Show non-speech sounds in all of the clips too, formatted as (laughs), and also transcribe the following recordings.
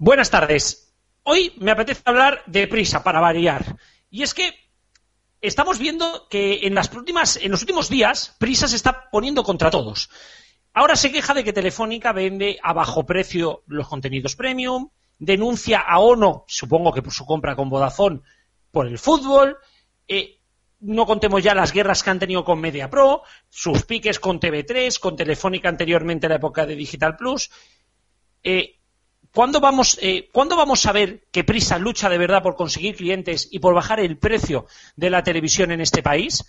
Buenas tardes. Hoy me apetece hablar de prisa para variar. Y es que estamos viendo que en las en los últimos días, prisa se está poniendo contra todos. Ahora se queja de que Telefónica vende a bajo precio los contenidos premium, denuncia a ONO, supongo que por su compra con Vodafone, por el fútbol. Eh, no contemos ya las guerras que han tenido con MediaPro, sus piques con TV3, con Telefónica anteriormente en la época de Digital Plus. Eh, ¿Cuándo vamos, eh, ¿Cuándo vamos a ver que Prisa lucha de verdad por conseguir clientes y por bajar el precio de la televisión en este país?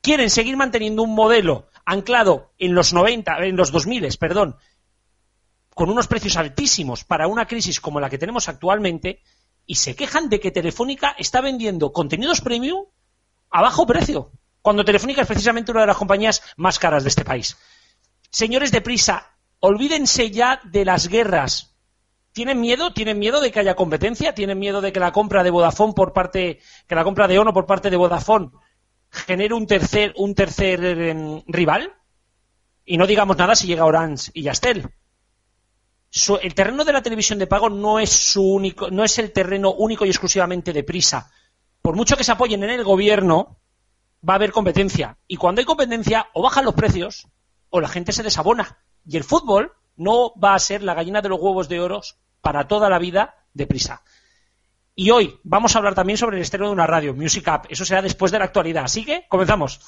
¿Quieren seguir manteniendo un modelo anclado en los 90, en los 2000, perdón, con unos precios altísimos para una crisis como la que tenemos actualmente y se quejan de que Telefónica está vendiendo contenidos premium a bajo precio, cuando Telefónica es precisamente una de las compañías más caras de este país. Señores de Prisa, olvídense ya de las guerras ¿Tienen miedo? ¿Tienen miedo de que haya competencia? ¿Tienen miedo de que la compra de Vodafone por parte, que la compra de Ono por parte de Vodafone genere un tercer, un tercer em, rival? Y no digamos nada si llega Orange y Yastel. el terreno de la televisión de pago no es su único, no es el terreno único y exclusivamente de prisa. Por mucho que se apoyen en el gobierno, va a haber competencia. Y cuando hay competencia, o bajan los precios, o la gente se desabona. Y el fútbol no va a ser la gallina de los huevos de oro para toda la vida de prisa. Y hoy vamos a hablar también sobre el estreno de una radio, Music Up. Eso será después de la actualidad. Así que comenzamos.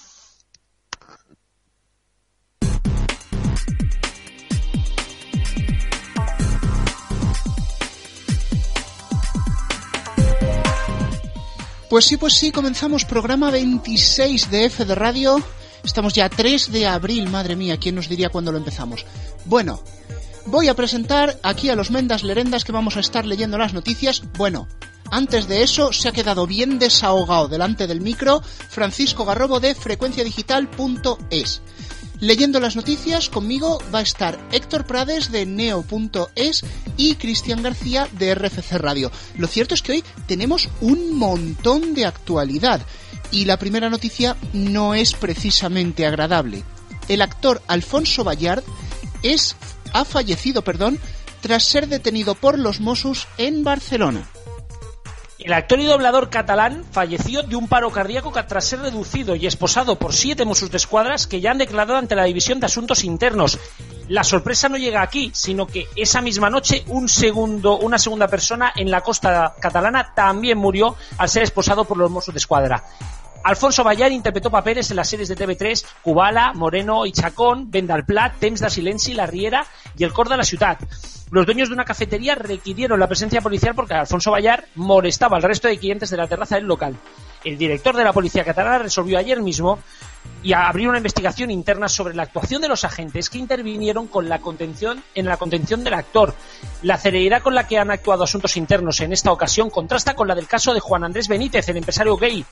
Pues sí, pues sí, comenzamos programa 26 de F de Radio. Estamos ya 3 de abril, madre mía, ¿quién nos diría cuándo lo empezamos? Bueno, voy a presentar aquí a los Mendas Lerendas que vamos a estar leyendo las noticias. Bueno, antes de eso se ha quedado bien desahogado delante del micro Francisco Garrobo de frecuenciadigital.es. Leyendo las noticias conmigo va a estar Héctor Prades de neo.es y Cristian García de RFC Radio. Lo cierto es que hoy tenemos un montón de actualidad y la primera noticia no es precisamente agradable. El actor Alfonso Bayard es ha fallecido, perdón, tras ser detenido por los Mossos en Barcelona. El actor y doblador catalán falleció de un paro cardíaco tras ser reducido y esposado por siete Mossos de Escuadras que ya han declarado ante la División de Asuntos Internos. La sorpresa no llega aquí, sino que esa misma noche un segundo, una segunda persona en la costa catalana también murió al ser esposado por los Mossos de Escuadra. Alfonso Bayar interpretó papeles en las series de TV3 Cubala, Moreno y Chacón, Venda al Plat, Temps de Silenci, La Riera y El Cor de la Ciudad. Los dueños de una cafetería requirieron la presencia policial porque Alfonso Bayar molestaba al resto de clientes de la terraza del local. El director de la policía catalana resolvió ayer mismo y abrió una investigación interna sobre la actuación de los agentes que intervinieron con la contención en la contención del actor. La celeridad con la que han actuado asuntos internos en esta ocasión contrasta con la del caso de Juan Andrés Benítez, el empresario gay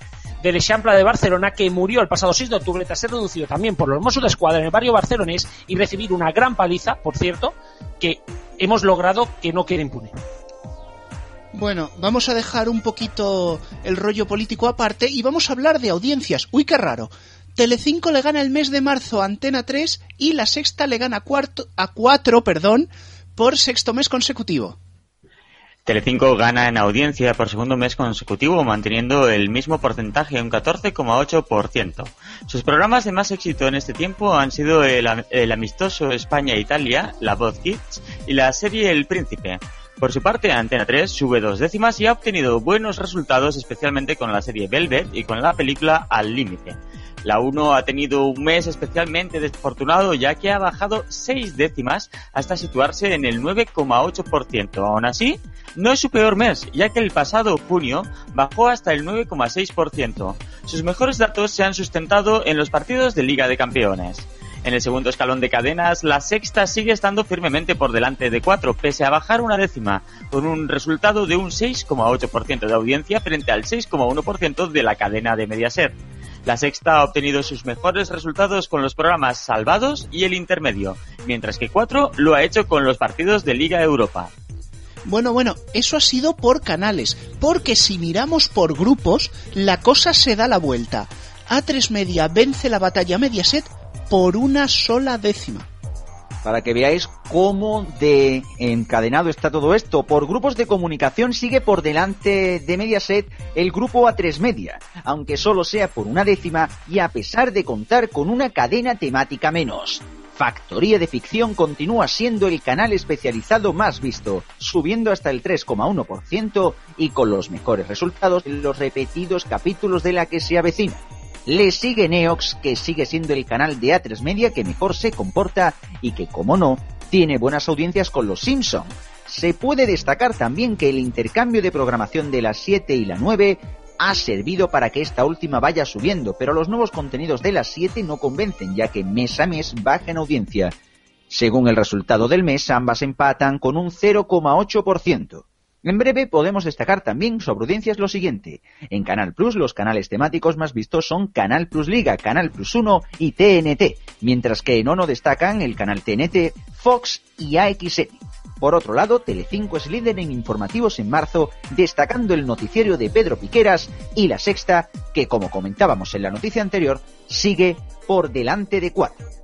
del Eixample de Barcelona, que murió el pasado 6 de octubre tras ser reducido también por los Mossos de Escuadra en el barrio barcelonés y recibir una gran paliza, por cierto, que hemos logrado que no quede impune. Bueno, vamos a dejar un poquito el rollo político aparte y vamos a hablar de audiencias. Uy, qué raro. Telecinco le gana el mes de marzo a Antena 3 y la sexta le gana a 4 perdón, por sexto mes consecutivo. Telecinco gana en audiencia por segundo mes consecutivo, manteniendo el mismo porcentaje, un 14,8%. Sus programas de más éxito en este tiempo han sido el, el amistoso España-Italia, La Voz Kids y la serie El Príncipe. Por su parte, Antena 3 sube dos décimas y ha obtenido buenos resultados, especialmente con la serie Velvet y con la película Al Límite. La 1 ha tenido un mes especialmente desafortunado ya que ha bajado seis décimas hasta situarse en el 9,8%. Aún así, no es su peor mes, ya que el pasado junio bajó hasta el 9,6%. Sus mejores datos se han sustentado en los partidos de Liga de Campeones. En el segundo escalón de cadenas, la sexta sigue estando firmemente por delante de cuatro, pese a bajar una décima, con un resultado de un 6,8% de audiencia frente al 6,1% de la cadena de Mediaset. La sexta ha obtenido sus mejores resultados con los programas Salvados y El Intermedio, mientras que cuatro lo ha hecho con los partidos de Liga Europa. Bueno, bueno, eso ha sido por canales, porque si miramos por grupos, la cosa se da la vuelta. A3 Media vence la batalla Mediaset por una sola décima. Para que veáis cómo de encadenado está todo esto. Por grupos de comunicación sigue por delante de Mediaset el grupo A3 Media, aunque solo sea por una décima y a pesar de contar con una cadena temática menos. Factoría de Ficción continúa siendo el canal especializado más visto, subiendo hasta el 3,1% y con los mejores resultados en los repetidos capítulos de la que se avecina. Le sigue Neox, que sigue siendo el canal de A3 Media que mejor se comporta y que, como no, tiene buenas audiencias con los Simpson. Se puede destacar también que el intercambio de programación de las 7 y la 9 ha servido para que esta última vaya subiendo, pero los nuevos contenidos de las 7 no convencen, ya que mes a mes baja en audiencia. Según el resultado del mes, ambas empatan con un 0,8%. En breve podemos destacar también sobre audiencias lo siguiente. En Canal Plus los canales temáticos más vistos son Canal Plus Liga, Canal Plus 1 y TNT, mientras que en ONO destacan el canal TNT, Fox y AXN. Por otro lado, Telecinco es líder en informativos en marzo, destacando el noticiario de Pedro Piqueras y La Sexta, que como comentábamos en la noticia anterior, sigue por delante de cuatro.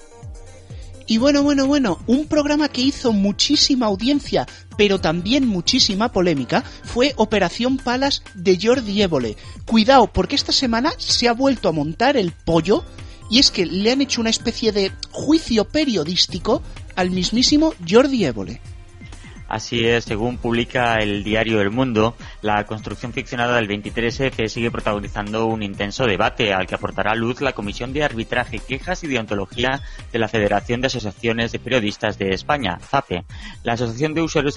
Y bueno, bueno, bueno, un programa que hizo muchísima audiencia, pero también muchísima polémica, fue Operación Palas de Jordi Évole. Cuidado, porque esta semana se ha vuelto a montar el pollo, y es que le han hecho una especie de juicio periodístico al mismísimo Jordi Évole. Así es, según publica el diario El Mundo, la construcción ficcionada del 23F sigue protagonizando un intenso debate al que aportará luz la Comisión de Arbitraje, Quejas y Deontología de la Federación de Asociaciones de Periodistas de España, FAPE. La Asociación de Usuarios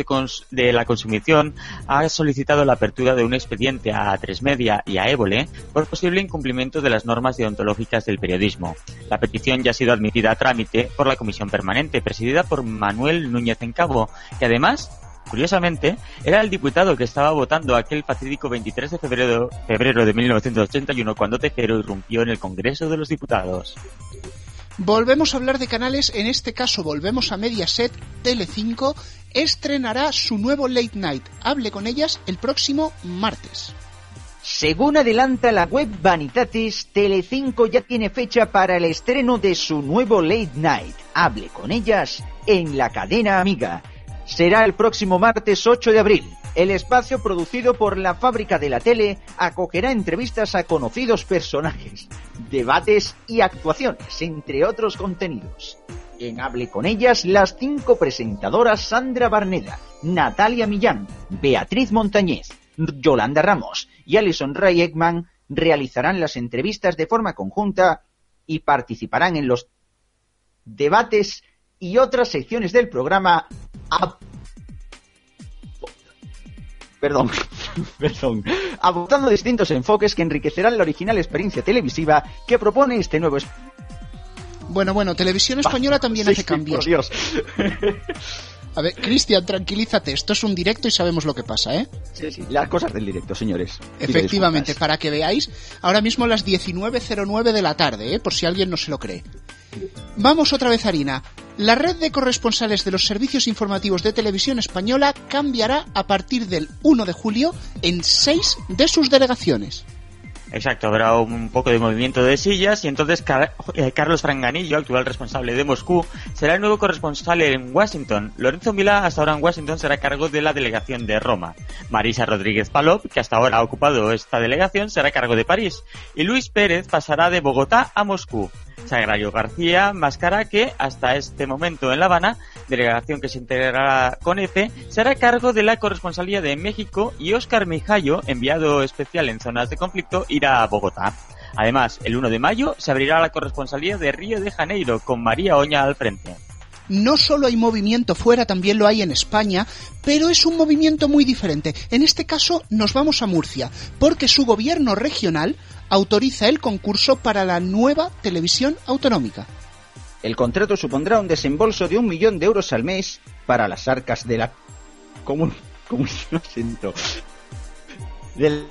de, la Consumición ha solicitado la apertura de un expediente a Tres Media y a Évole por posible incumplimiento de las normas deontológicas del periodismo. La petición ya ha sido admitida a trámite por la Comisión Permanente, presidida por Manuel Núñez Encabo, que además Curiosamente, era el diputado que estaba votando aquel fatídico 23 de febrero, febrero de 1981 cuando Tejero irrumpió en el Congreso de los Diputados. Volvemos a hablar de canales, en este caso volvemos a Mediaset, Tele5 estrenará su nuevo Late Night. Hable con ellas el próximo martes. Según adelanta la web Vanitatis, Tele5 ya tiene fecha para el estreno de su nuevo Late Night. Hable con ellas en la cadena amiga será el próximo martes 8 de abril. El espacio producido por la fábrica de la tele acogerá entrevistas a conocidos personajes, debates y actuaciones, entre otros contenidos. En Hable con ellas, las cinco presentadoras Sandra Barneda, Natalia Millán, Beatriz Montañez, Yolanda Ramos y Alison Ray Ekman realizarán las entrevistas de forma conjunta y participarán en los debates y otras secciones del programa perdón, (laughs) perdón, abordando distintos enfoques que enriquecerán la original experiencia televisiva que propone este nuevo bueno, bueno, Televisión Española también hace cambios. Dios. (laughs) A ver, Cristian, tranquilízate, esto es un directo y sabemos lo que pasa, ¿eh? Sí, sí, las cosas del directo, señores. Efectivamente, para que veáis, ahora mismo las 19.09 de la tarde, ¿eh? Por si alguien no se lo cree. Vamos otra vez, Harina. La red de corresponsales de los servicios informativos de televisión española cambiará a partir del 1 de julio en seis de sus delegaciones. Exacto, habrá un poco de movimiento de sillas y entonces eh, Carlos Franganillo, actual responsable de Moscú, será el nuevo corresponsal en Washington. Lorenzo Milá, hasta ahora en Washington, será cargo de la delegación de Roma. Marisa Rodríguez Palop, que hasta ahora ha ocupado esta delegación, será cargo de París. Y Luis Pérez pasará de Bogotá a Moscú. Sagrario García Máscara, que hasta este momento en La Habana, delegación que se integrará con EFE, será cargo de la corresponsalía de México y Óscar Mijayo, enviado especial en zonas de conflicto, irá a Bogotá. Además, el 1 de mayo se abrirá la corresponsalía de Río de Janeiro con María Oña al frente. No solo hay movimiento fuera, también lo hay en España, pero es un movimiento muy diferente. En este caso nos vamos a Murcia, porque su gobierno regional autoriza el concurso para la nueva televisión autonómica. El contrato supondrá un desembolso de un millón de euros al mes para las arcas de la común, (laughs) siento, del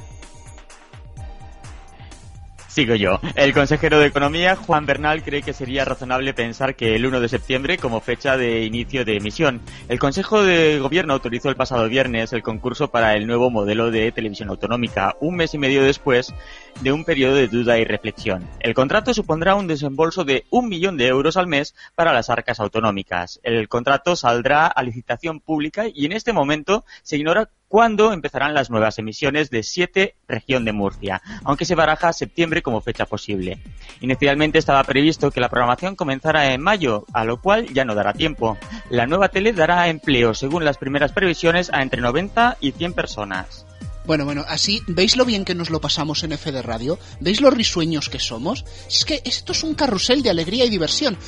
Sigo yo. El consejero de Economía, Juan Bernal, cree que sería razonable pensar que el 1 de septiembre como fecha de inicio de emisión. El Consejo de Gobierno autorizó el pasado viernes el concurso para el nuevo modelo de televisión autonómica, un mes y medio después de un periodo de duda y reflexión. El contrato supondrá un desembolso de un millón de euros al mes para las arcas autonómicas. El contrato saldrá a licitación pública y en este momento se ignora cuándo empezarán las nuevas emisiones de 7 región de Murcia, aunque se baraja septiembre como fecha posible. Inicialmente estaba previsto que la programación comenzara en mayo, a lo cual ya no dará tiempo. La nueva tele dará empleo, según las primeras previsiones, a entre 90 y 100 personas. Bueno, bueno, así, ¿veis lo bien que nos lo pasamos en F de Radio? ¿Veis lo risueños que somos? Es que esto es un carrusel de alegría y diversión.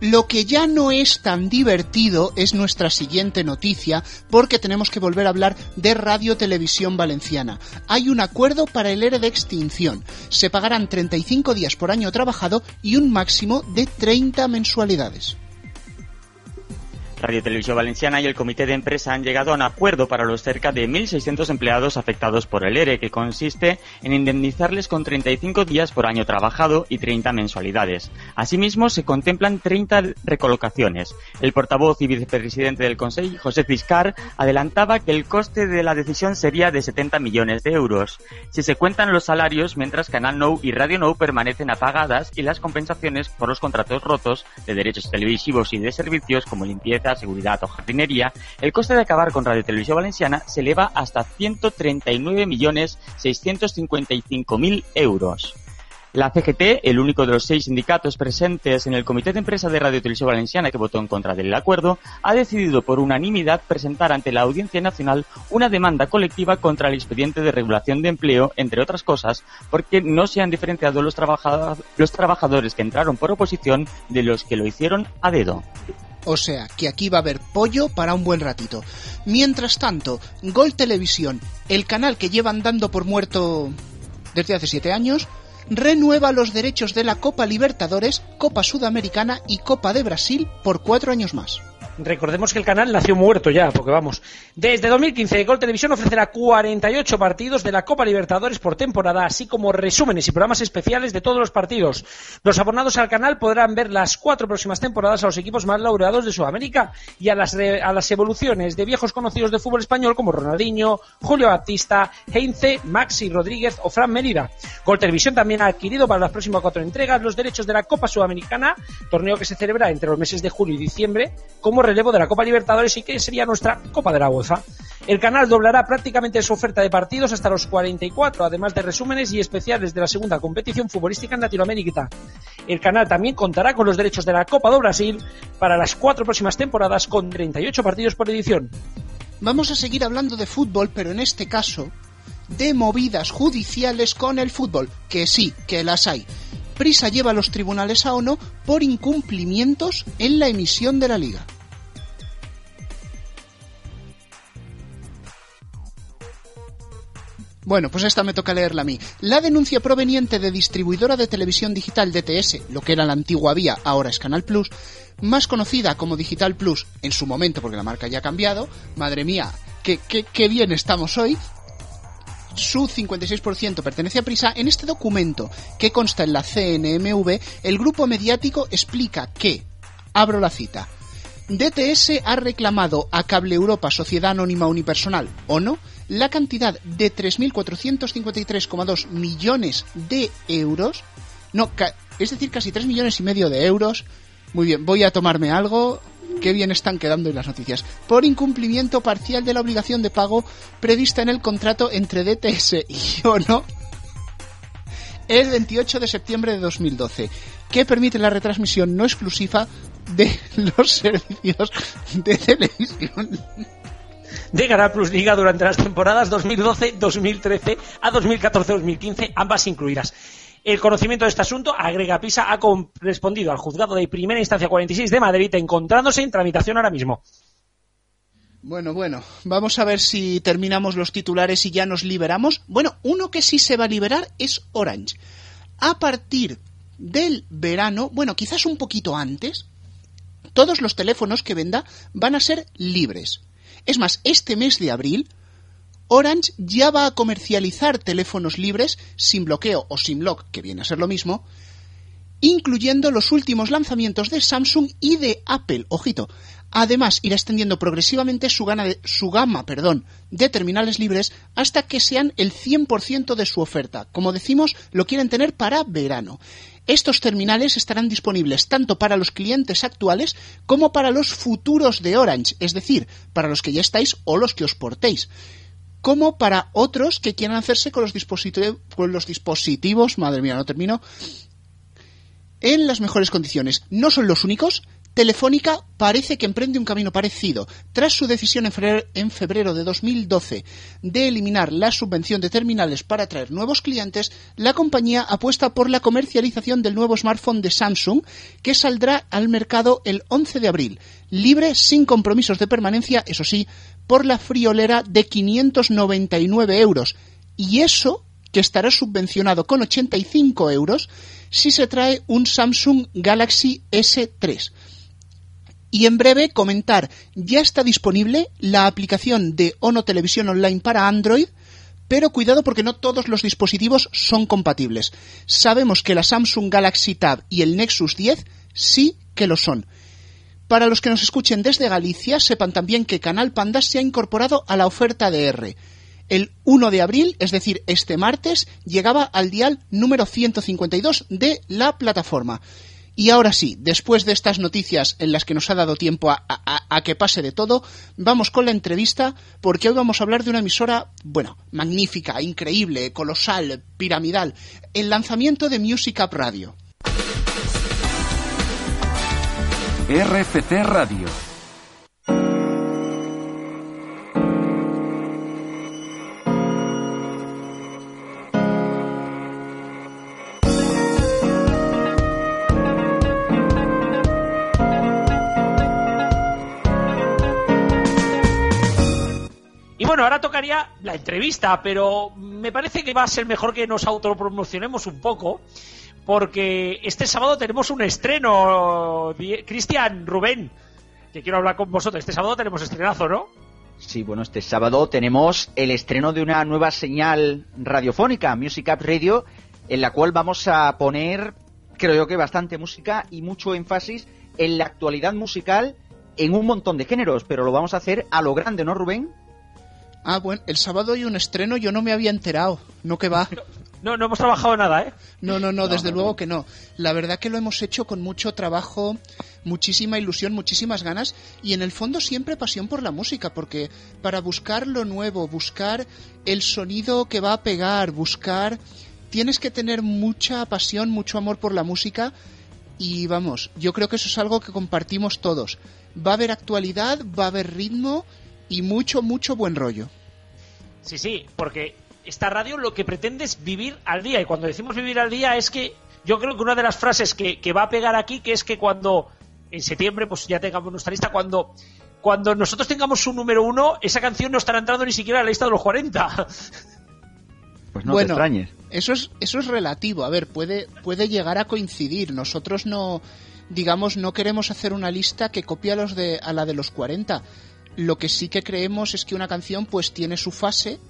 Lo que ya no es tan divertido es nuestra siguiente noticia, porque tenemos que volver a hablar de Radio Televisión Valenciana. Hay un acuerdo para el ERE de extinción. Se pagarán 35 días por año trabajado y un máximo de 30 mensualidades. Radio Televisión Valenciana y el Comité de Empresa han llegado a un acuerdo para los cerca de 1.600 empleados afectados por el ERE, que consiste en indemnizarles con 35 días por año trabajado y 30 mensualidades. Asimismo, se contemplan 30 recolocaciones. El portavoz y vicepresidente del Consejo, José Ciscar, adelantaba que el coste de la decisión sería de 70 millones de euros. Si se cuentan los salarios, mientras Canal Nou y Radio Nou permanecen apagadas y las compensaciones por los contratos rotos de derechos televisivos y de servicios como limpieza, seguridad o jardinería, el coste de acabar con Radio Televisión Valenciana se eleva hasta 139.655.000 euros. La CGT, el único de los seis sindicatos presentes en el Comité de Empresa de Radio Televisión Valenciana que votó en contra del acuerdo, ha decidido por unanimidad presentar ante la Audiencia Nacional una demanda colectiva contra el expediente de regulación de empleo, entre otras cosas, porque no se han diferenciado los, los trabajadores que entraron por oposición de los que lo hicieron a dedo. O sea, que aquí va a haber pollo para un buen ratito. Mientras tanto, Gol Televisión, el canal que llevan dando por muerto desde hace siete años, renueva los derechos de la Copa Libertadores, Copa Sudamericana y Copa de Brasil por cuatro años más. Recordemos que el canal nació muerto ya, porque vamos. Desde 2015, Gol Televisión ofrecerá 48 partidos de la Copa Libertadores por temporada, así como resúmenes y programas especiales de todos los partidos. Los abonados al canal podrán ver las cuatro próximas temporadas a los equipos más laureados de Sudamérica y a las, a las evoluciones de viejos conocidos de fútbol español como Ronaldinho, Julio Batista, Heinze, Maxi Rodríguez o Fran Merida. Gol Televisión también ha adquirido para las próximas cuatro entregas los derechos de la Copa Sudamericana, torneo que se celebra entre los meses de julio y diciembre, como relevo de la Copa Libertadores y que sería nuestra Copa de la UEFA. El canal doblará prácticamente su oferta de partidos hasta los 44, además de resúmenes y especiales de la segunda competición futbolística en Latinoamérica. El canal también contará con los derechos de la Copa de Brasil para las cuatro próximas temporadas con 38 partidos por edición. Vamos a seguir hablando de fútbol, pero en este caso de movidas judiciales con el fútbol, que sí, que las hay. Prisa lleva a los tribunales a ONU por incumplimientos en la emisión de la liga. Bueno, pues esta me toca leerla a mí. La denuncia proveniente de distribuidora de televisión digital DTS, lo que era la antigua vía, ahora es Canal Plus, más conocida como Digital Plus en su momento, porque la marca ya ha cambiado. Madre mía, qué, bien estamos hoy su 56% pertenece a Prisa, en este documento que consta en la CNMV, el grupo mediático explica que, abro la cita, DTS ha reclamado a Cable Europa Sociedad Anónima Unipersonal, ¿o no?, la cantidad de 3.453,2 millones de euros, no, es decir, casi 3 millones y medio de euros. Muy bien, voy a tomarme algo. Qué bien están quedando las noticias. Por incumplimiento parcial de la obligación de pago prevista en el contrato entre DTS y ONO el 28 de septiembre de 2012, que permite la retransmisión no exclusiva de los (laughs) servicios de televisión de Canal Plus Liga durante las temporadas 2012-2013 a 2014-2015, ambas incluidas. El conocimiento de este asunto, agrega Pisa, ha correspondido al juzgado de primera instancia 46 de Madrid, encontrándose en tramitación ahora mismo. Bueno, bueno, vamos a ver si terminamos los titulares y ya nos liberamos. Bueno, uno que sí se va a liberar es Orange. A partir del verano, bueno, quizás un poquito antes, todos los teléfonos que venda van a ser libres. Es más, este mes de abril, Orange ya va a comercializar teléfonos libres sin bloqueo o sin lock, que viene a ser lo mismo, incluyendo los últimos lanzamientos de Samsung y de Apple. Ojito. Además, irá extendiendo progresivamente su, su gama perdón, de terminales libres hasta que sean el 100% de su oferta. Como decimos, lo quieren tener para verano. Estos terminales estarán disponibles tanto para los clientes actuales como para los futuros de Orange, es decir, para los que ya estáis o los que os portéis como para otros que quieran hacerse con los, dispositivos, con los dispositivos, madre mía, no termino, en las mejores condiciones. No son los únicos. Telefónica parece que emprende un camino parecido. Tras su decisión en febrero, de 2012 de eliminar la subvención de terminales para atraer nuevos clientes, la compañía apuesta por la comercialización del nuevo smartphone de Samsung que saldrá al mercado el 11 de abril, libre sin compromisos de permanencia, eso sí, por la friolera de 599 euros. Y eso que estará subvencionado con 85 euros si se trae un Samsung Galaxy S3. Y en breve comentar, ya está disponible la aplicación de Ono Televisión Online para Android, pero cuidado porque no todos los dispositivos son compatibles. Sabemos que la Samsung Galaxy Tab y el Nexus 10 sí que lo son. Para los que nos escuchen desde Galicia, sepan también que Canal Panda se ha incorporado a la oferta de R. El 1 de abril, es decir, este martes, llegaba al dial número 152 de la plataforma. Y ahora sí, después de estas noticias en las que nos ha dado tiempo a, que pase de todo, vamos con la entrevista porque hoy vamos a hablar de una emisora, bueno, magnífica, increíble, colosal, piramidal, el lanzamiento de Music Up Radio. RFC Radio ahora tocaría la entrevista, pero me parece que va a ser mejor que nos autopromocionemos un poco, porque este sábado tenemos un estreno. Cristian, Rubén, que quiero hablar con vosotros. Este sábado tenemos estrenazo, ¿no? Sí, bueno, este sábado tenemos el estreno de una nueva señal radiofónica, Music Up Radio, en la cual vamos a poner, creo yo que bastante música y mucho énfasis en la actualidad musical en un montón de géneros, pero lo vamos a hacer a lo grande, ¿no, Rubén? Ah, bueno, el sábado hay un estreno, yo no me había enterado. No que va. (laughs) No, no hemos trabajado nada, ¿eh? No, no, no, desde luego que no. La verdad que lo hemos hecho con mucho trabajo, muchísima ilusión, muchísimas ganas y en el fondo siempre pasión por la música, porque para buscar lo nuevo, buscar el sonido que va a pegar, buscar... Tienes que tener mucha pasión, mucho amor por la música y vamos, yo creo que eso es algo que compartimos todos. Va a haber actualidad, va a haber ritmo y mucho, mucho buen rollo. Sí, sí, porque esta radio lo que pretende es vivir al día. Y cuando decimos vivir al día es que yo creo que una de las frases que, va a pegar aquí, que es que cuando en septiembre pues ya tengamos nuestra lista, cuando, cuando nosotros tengamos un número uno, esa canción no estará entrando ni siquiera a la lista de los 40. (laughs) Pues no te extrañes. Eso es, eso es relativo. A ver, puede, puede llegar a coincidir. Nosotros no, digamos, no queremos hacer una lista que copie a, los de, a la de los 40 lo que sí que creemos es que una canción pues tiene su fase,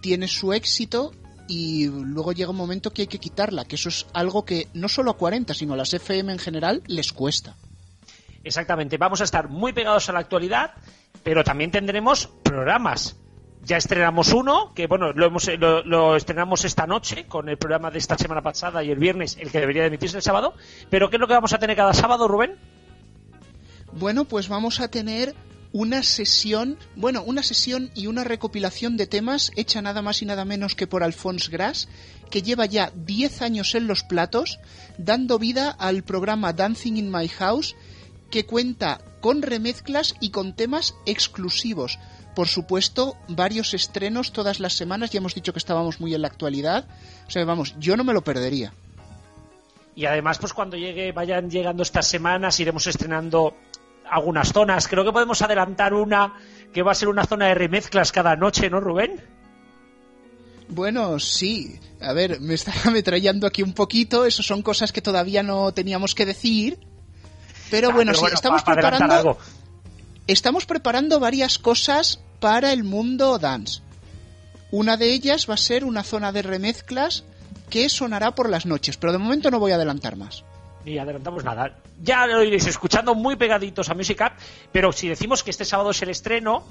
tiene su éxito y luego llega un momento que hay que quitarla, que eso es algo que no solo a 40, sino a las FM en general les cuesta. Exactamente, vamos a estar muy pegados a la actualidad, pero también tendremos programas. Ya estrenamos uno, que bueno, lo, hemos, lo, estrenamos esta noche con el programa de esta semana pasada y el viernes, el que debería emitirse el sábado. Pero ¿qué es lo que vamos a tener cada sábado, Rubén? Bueno, pues vamos a tener una sesión, bueno, una sesión y una recopilación de temas hecha nada más y nada menos que por Alphonse Gras, que lleva ya 10 años en los platos, dando vida al programa Dancing in My House, que cuenta con remezclas y con temas exclusivos. Por supuesto, varios estrenos todas las semanas, ya hemos dicho que estábamos muy en la actualidad, o sea, vamos, yo no me lo perdería. Y además, pues cuando llegue, vayan llegando estas semanas, iremos estrenando algunas zonas. Creo que podemos adelantar una que va a ser una zona de remezclas cada noche, ¿no, Rubén? Bueno, sí. A ver, me está (laughs) ametrallando aquí un poquito. Eso son cosas que todavía no teníamos que decir. Pero bueno, sí, estamos preparando. Estamos preparando varias cosas para el mundo dance. Una de ellas va a ser una zona de remezclas que sonará por las noches, pero de momento no voy a adelantar más. Ni adelantamos nada. Ya lo iréis escuchando muy pegaditos a Music Up, pero si decimos que este sábado es el estreno,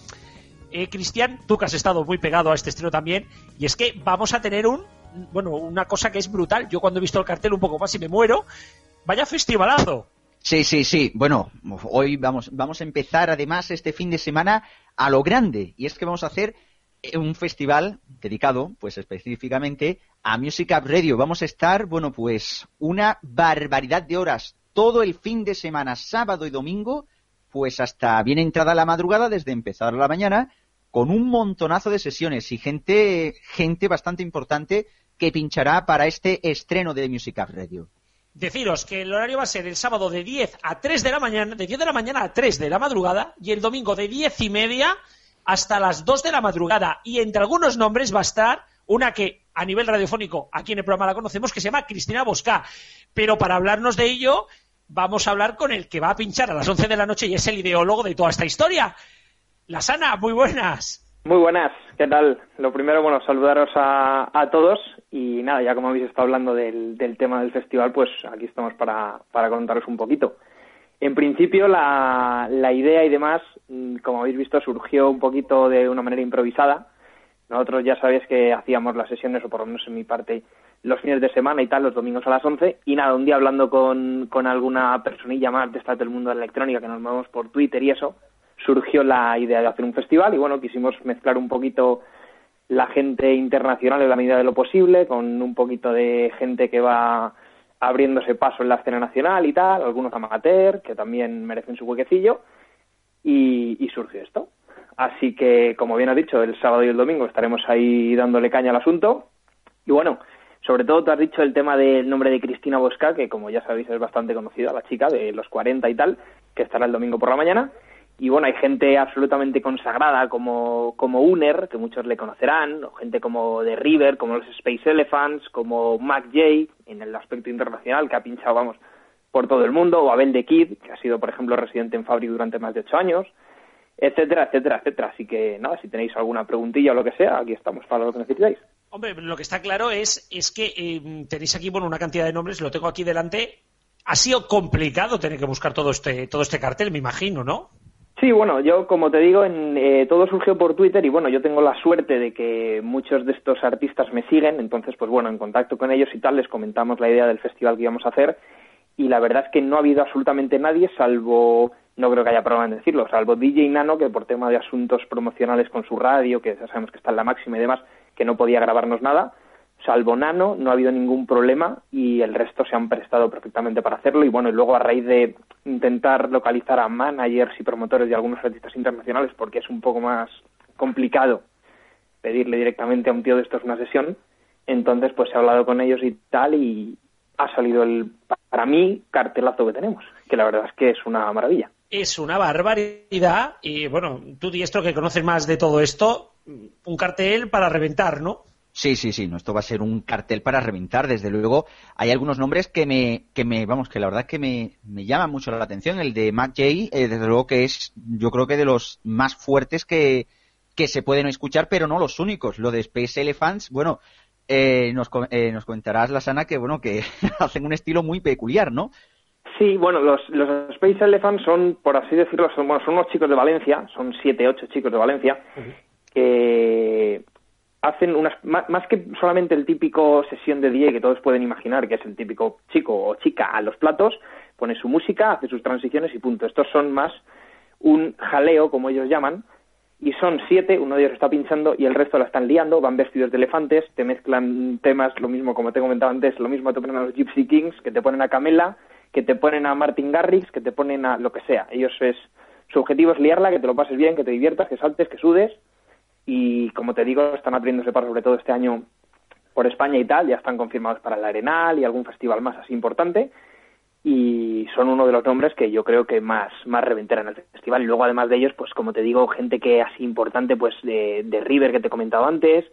eh, Cristian, tú que has estado muy pegado a este estreno también, y es que vamos a tener un, bueno, una cosa que es brutal. Yo cuando he visto el cartel un poco más y me muero, vaya festivalazo. Sí, sí, sí. Bueno, hoy vamos, vamos a empezar además este fin de semana a lo grande. Y es que vamos a hacer un festival dedicado, pues específicamente a Music Up Radio. Vamos a estar, bueno, pues una barbaridad de horas todo el fin de semana, sábado y domingo, pues hasta bien entrada la madrugada, desde empezar la mañana, con un montonazo de sesiones y gente, gente bastante importante que pinchará para este estreno de Music Up Radio. Deciros que el horario va a ser el sábado de 10 a 3 de la mañana, de 10 de la mañana a 3 de la madrugada, y el domingo de 10 y media hasta las 2 de la madrugada. Y entre algunos nombres va a estar una que a nivel radiofónico aquí en el programa la conocemos, que se llama Cristina Bosca. Pero para hablarnos de ello, vamos a hablar con el que va a pinchar a las 11 de la noche y es el ideólogo de toda esta historia. La Sana, muy buenas. Muy buenas, ¿qué tal? Lo primero, bueno, saludaros a, todos y nada, ya como habéis estado hablando del, tema del festival, pues aquí estamos para, para contaros un poquito. En principio, la, la idea y demás, mm, como habéis visto, surgió un poquito de una manera improvisada. Nosotros ya sabéis que hacíamos las sesiones, o por lo menos en mi parte, los fines de semana y tal, los domingos a las 11. Y nada, un día hablando con, con alguna personilla más de esta del mundo de la electrónica, que nos movemos por Twitter y eso, surgió la idea de hacer un festival y bueno, quisimos mezclar un poquito la gente internacional en la medida de lo posible, con un poquito de gente que va abriéndose paso en la escena nacional y tal, algunos amateur que también merecen su huequecillo y, y surgió esto. Así que, como bien ha dicho, el sábado y el domingo estaremos ahí dándole caña al asunto. Y bueno, sobre todo tú has dicho el tema del nombre de Cristina Bosca, que como ya sabéis es bastante conocida, la chica de los 40 y tal, que estará el domingo por la mañana. Y bueno, hay gente absolutamente consagrada como, como Uner, que muchos le conocerán, o gente como The River, como los Space Elephants, como Mac Jay, en el aspecto internacional, que ha pinchado, vamos, por todo el mundo, o Abel de Kid, que ha sido, por ejemplo, residente en Fabric durante más de ocho años, etcétera, etcétera, etcétera. Así que, nada, si tenéis alguna preguntilla o lo que sea, aquí estamos para lo que necesitáis. Hombre, lo que está claro es, es que eh, tenéis aquí, bueno, una cantidad de nombres, lo tengo aquí delante. Ha sido complicado tener que buscar todo este, todo este cartel, me imagino, ¿no? Sí, bueno, yo como te digo, en, eh, todo surgió por Twitter y bueno, yo tengo la suerte de que muchos de estos artistas me siguen, entonces pues bueno, en contacto con ellos y tal les comentamos la idea del festival que íbamos a hacer. Y la verdad es que no ha habido absolutamente nadie salvo, no creo que haya problema en decirlo, salvo DJ Nano que por tema de asuntos promocionales con su radio, que ya sabemos que está en la máxima y demás, que no podía grabarnos nada, salvo Nano, no ha habido ningún problema y el resto se han prestado perfectamente para hacerlo. Y bueno, y luego a raíz de intentar localizar a managers y promotores de algunos artistas internacionales, porque es un poco más complicado pedirle directamente a un tío de estos una sesión, entonces pues he hablado con ellos y tal y ha salido el, para mí, cartelazo que tenemos, que la verdad es que es una maravilla. Es una barbaridad y bueno, tú diestro que conoces más de todo esto, un cartel para reventar, ¿no? Sí, sí, sí, no, esto va a ser un cartel para reventar, desde luego. Hay algunos nombres que me, que me vamos, que la verdad que me, me llaman mucho la atención. El de Matt Jay, eh, desde luego que es, yo creo que de los más fuertes que, que se pueden escuchar, pero no los únicos. Lo de Space Elephants, bueno, eh, nos, eh, nos comentarás, la sana, que bueno, que (laughs) hacen un estilo muy peculiar, ¿no? Sí, bueno, los, los Space Elephants son, por así decirlo, son, bueno, son unos chicos de Valencia, son siete, ocho chicos de Valencia, que hacen unas más, que solamente el típico sesión de DJ que todos pueden imaginar que es el típico chico o chica a los platos pone su música hace sus transiciones y punto. Estos son más un jaleo como ellos llaman y son siete uno de ellos está pinchando y el resto la están liando van vestidos de elefantes te mezclan temas lo mismo como te comentaba antes lo mismo te ponen a los Gypsy Kings que te ponen a Camela que te ponen a Martin Garrix que te ponen a lo que sea. Ellos es su objetivo es liarla que te lo pases bien que te diviertas que saltes que sudes y como te digo, están abriéndose para sobre todo este año por España y tal, ya están confirmados para el Arenal y algún festival más así importante y son uno de los nombres que yo creo que más, más reventeran el festival. Y luego además de ellos, pues como te digo, gente que así importante pues de, de River que te he comentado antes,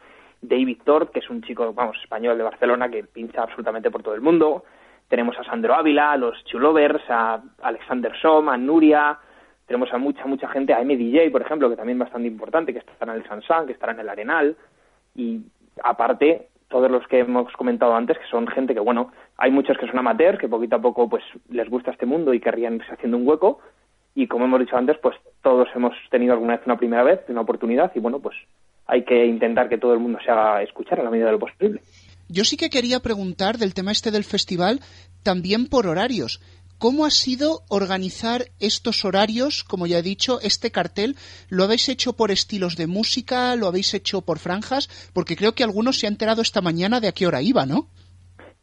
David Tort, que es un chico, vamos, español de Barcelona que pincha absolutamente por todo el mundo, tenemos a Sandro Ávila, a los Chulovers, a Alexander Som, a Nuria, tenemos a mucha, mucha gente, a MDJ, por ejemplo, que también es bastante importante, que estará en el Sansan, que estará en el Arenal. Y aparte, todos los que hemos comentado antes, que son gente que, bueno, hay muchos que son amateurs, que poquito a poco pues les gusta este mundo y querrían irse haciendo un hueco. Y como hemos dicho antes, pues todos hemos tenido alguna vez una primera vez, una oportunidad, y bueno, pues hay que intentar que todo el mundo se haga escuchar a la medida de lo posible. Yo sí que quería preguntar del tema este del festival también por horarios. ¿Cómo ha sido organizar estos horarios? Como ya he dicho, este cartel, ¿lo habéis hecho por estilos de música? ¿Lo habéis hecho por franjas? Porque creo que algunos se han enterado esta mañana de a qué hora iba, ¿no?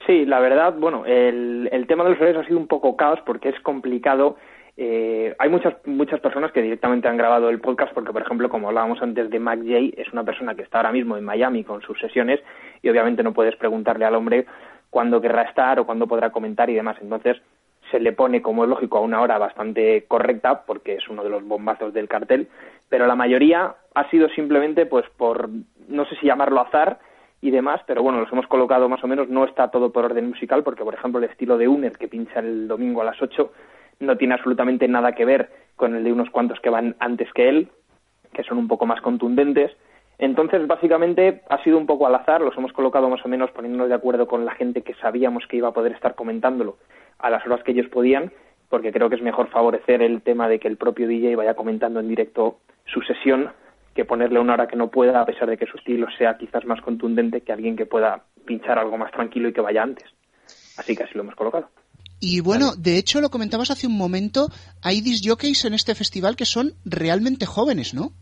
Sí, la verdad, bueno, el, el tema de los horarios ha sido un poco caos porque es complicado eh, hay muchas muchas personas que directamente han grabado el podcast porque, por ejemplo, como hablábamos antes de Mac Jay, es una persona que está ahora mismo en Miami con sus sesiones y obviamente no puedes preguntarle al hombre cuándo querrá estar o cuándo podrá comentar y demás. Entonces se le pone, como es lógico, a una hora bastante correcta porque es uno de los bombazos del cartel, pero la mayoría ha sido simplemente pues por, no sé si llamarlo azar, y demás, pero bueno, los hemos colocado más o menos, no está todo por orden musical, porque por ejemplo el estilo de Uner que pincha el domingo a las 8 no tiene absolutamente nada que ver con el de unos cuantos que van antes que él, que son un poco más contundentes. Entonces, básicamente, ha sido un poco al azar, los hemos colocado más o menos poniéndonos de acuerdo con la gente que sabíamos que iba a poder estar comentándolo a las horas que ellos podían, porque creo que es mejor favorecer el tema de que el propio DJ vaya comentando en directo su sesión que ponerle una hora que no pueda, a pesar de que su estilo sea quizás más contundente que alguien que pueda pinchar algo más tranquilo y que vaya antes. Así que así lo hemos colocado. Y bueno, de hecho lo comentabas hace un momento, hay disjockeys en este festival que son realmente jóvenes, ¿no?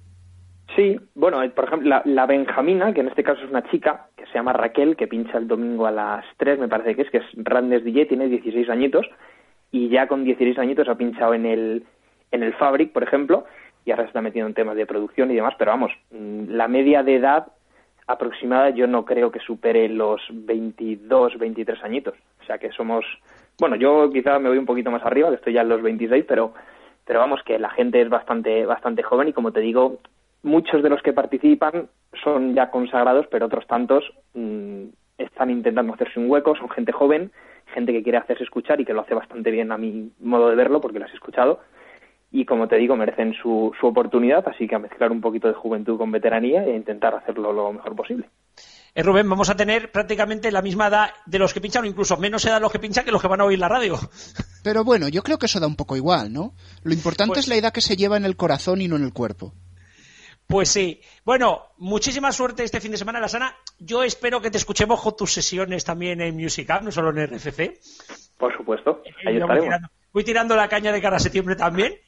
Sí, bueno, por ejemplo, la, Benjamina, que en este caso es una chica, que se llama Raquel, que pincha el domingo a las 3, me parece que es, que es Randes DJ, tiene 16 añitos, y ya con 16 añitos ha pinchado en el, en el Fabric, por ejemplo, y ahora se está metiendo en temas de producción y demás, pero vamos, mm, la media de edad aproximada yo no creo que supere los 22, 23 añitos. O sea que somos bueno, yo quizá me voy un poquito más arriba, que estoy ya en los 26, pero, pero vamos, que la gente es bastante, bastante joven y como te digo, muchos de los que participan son ya consagrados, pero otros tantos mm, están intentando hacerse un hueco, son gente joven, gente que quiere hacerse escuchar y que lo hace bastante bien a mi modo de verlo, porque las he escuchado. Y como te digo, merecen su, su oportunidad, así que a mezclar un poquito de juventud con veteranía e intentar hacerlo lo mejor posible. Eh, Rubén, vamos a tener prácticamente la misma edad de los que pinchan, o incluso menos edad los que pinchan que los que van a oír la radio. Pero bueno, yo creo que eso da un poco igual, ¿no? Lo importante pues es la edad que se lleva en el corazón y no en el cuerpo. Pues sí. Bueno, muchísima suerte este fin de semana, Lasana. Yo espero que te escuchemos con tus sesiones también en Music no solo en RFC. Por supuesto, ahí estaremos. voy tirando la caña de cara a septiembre también.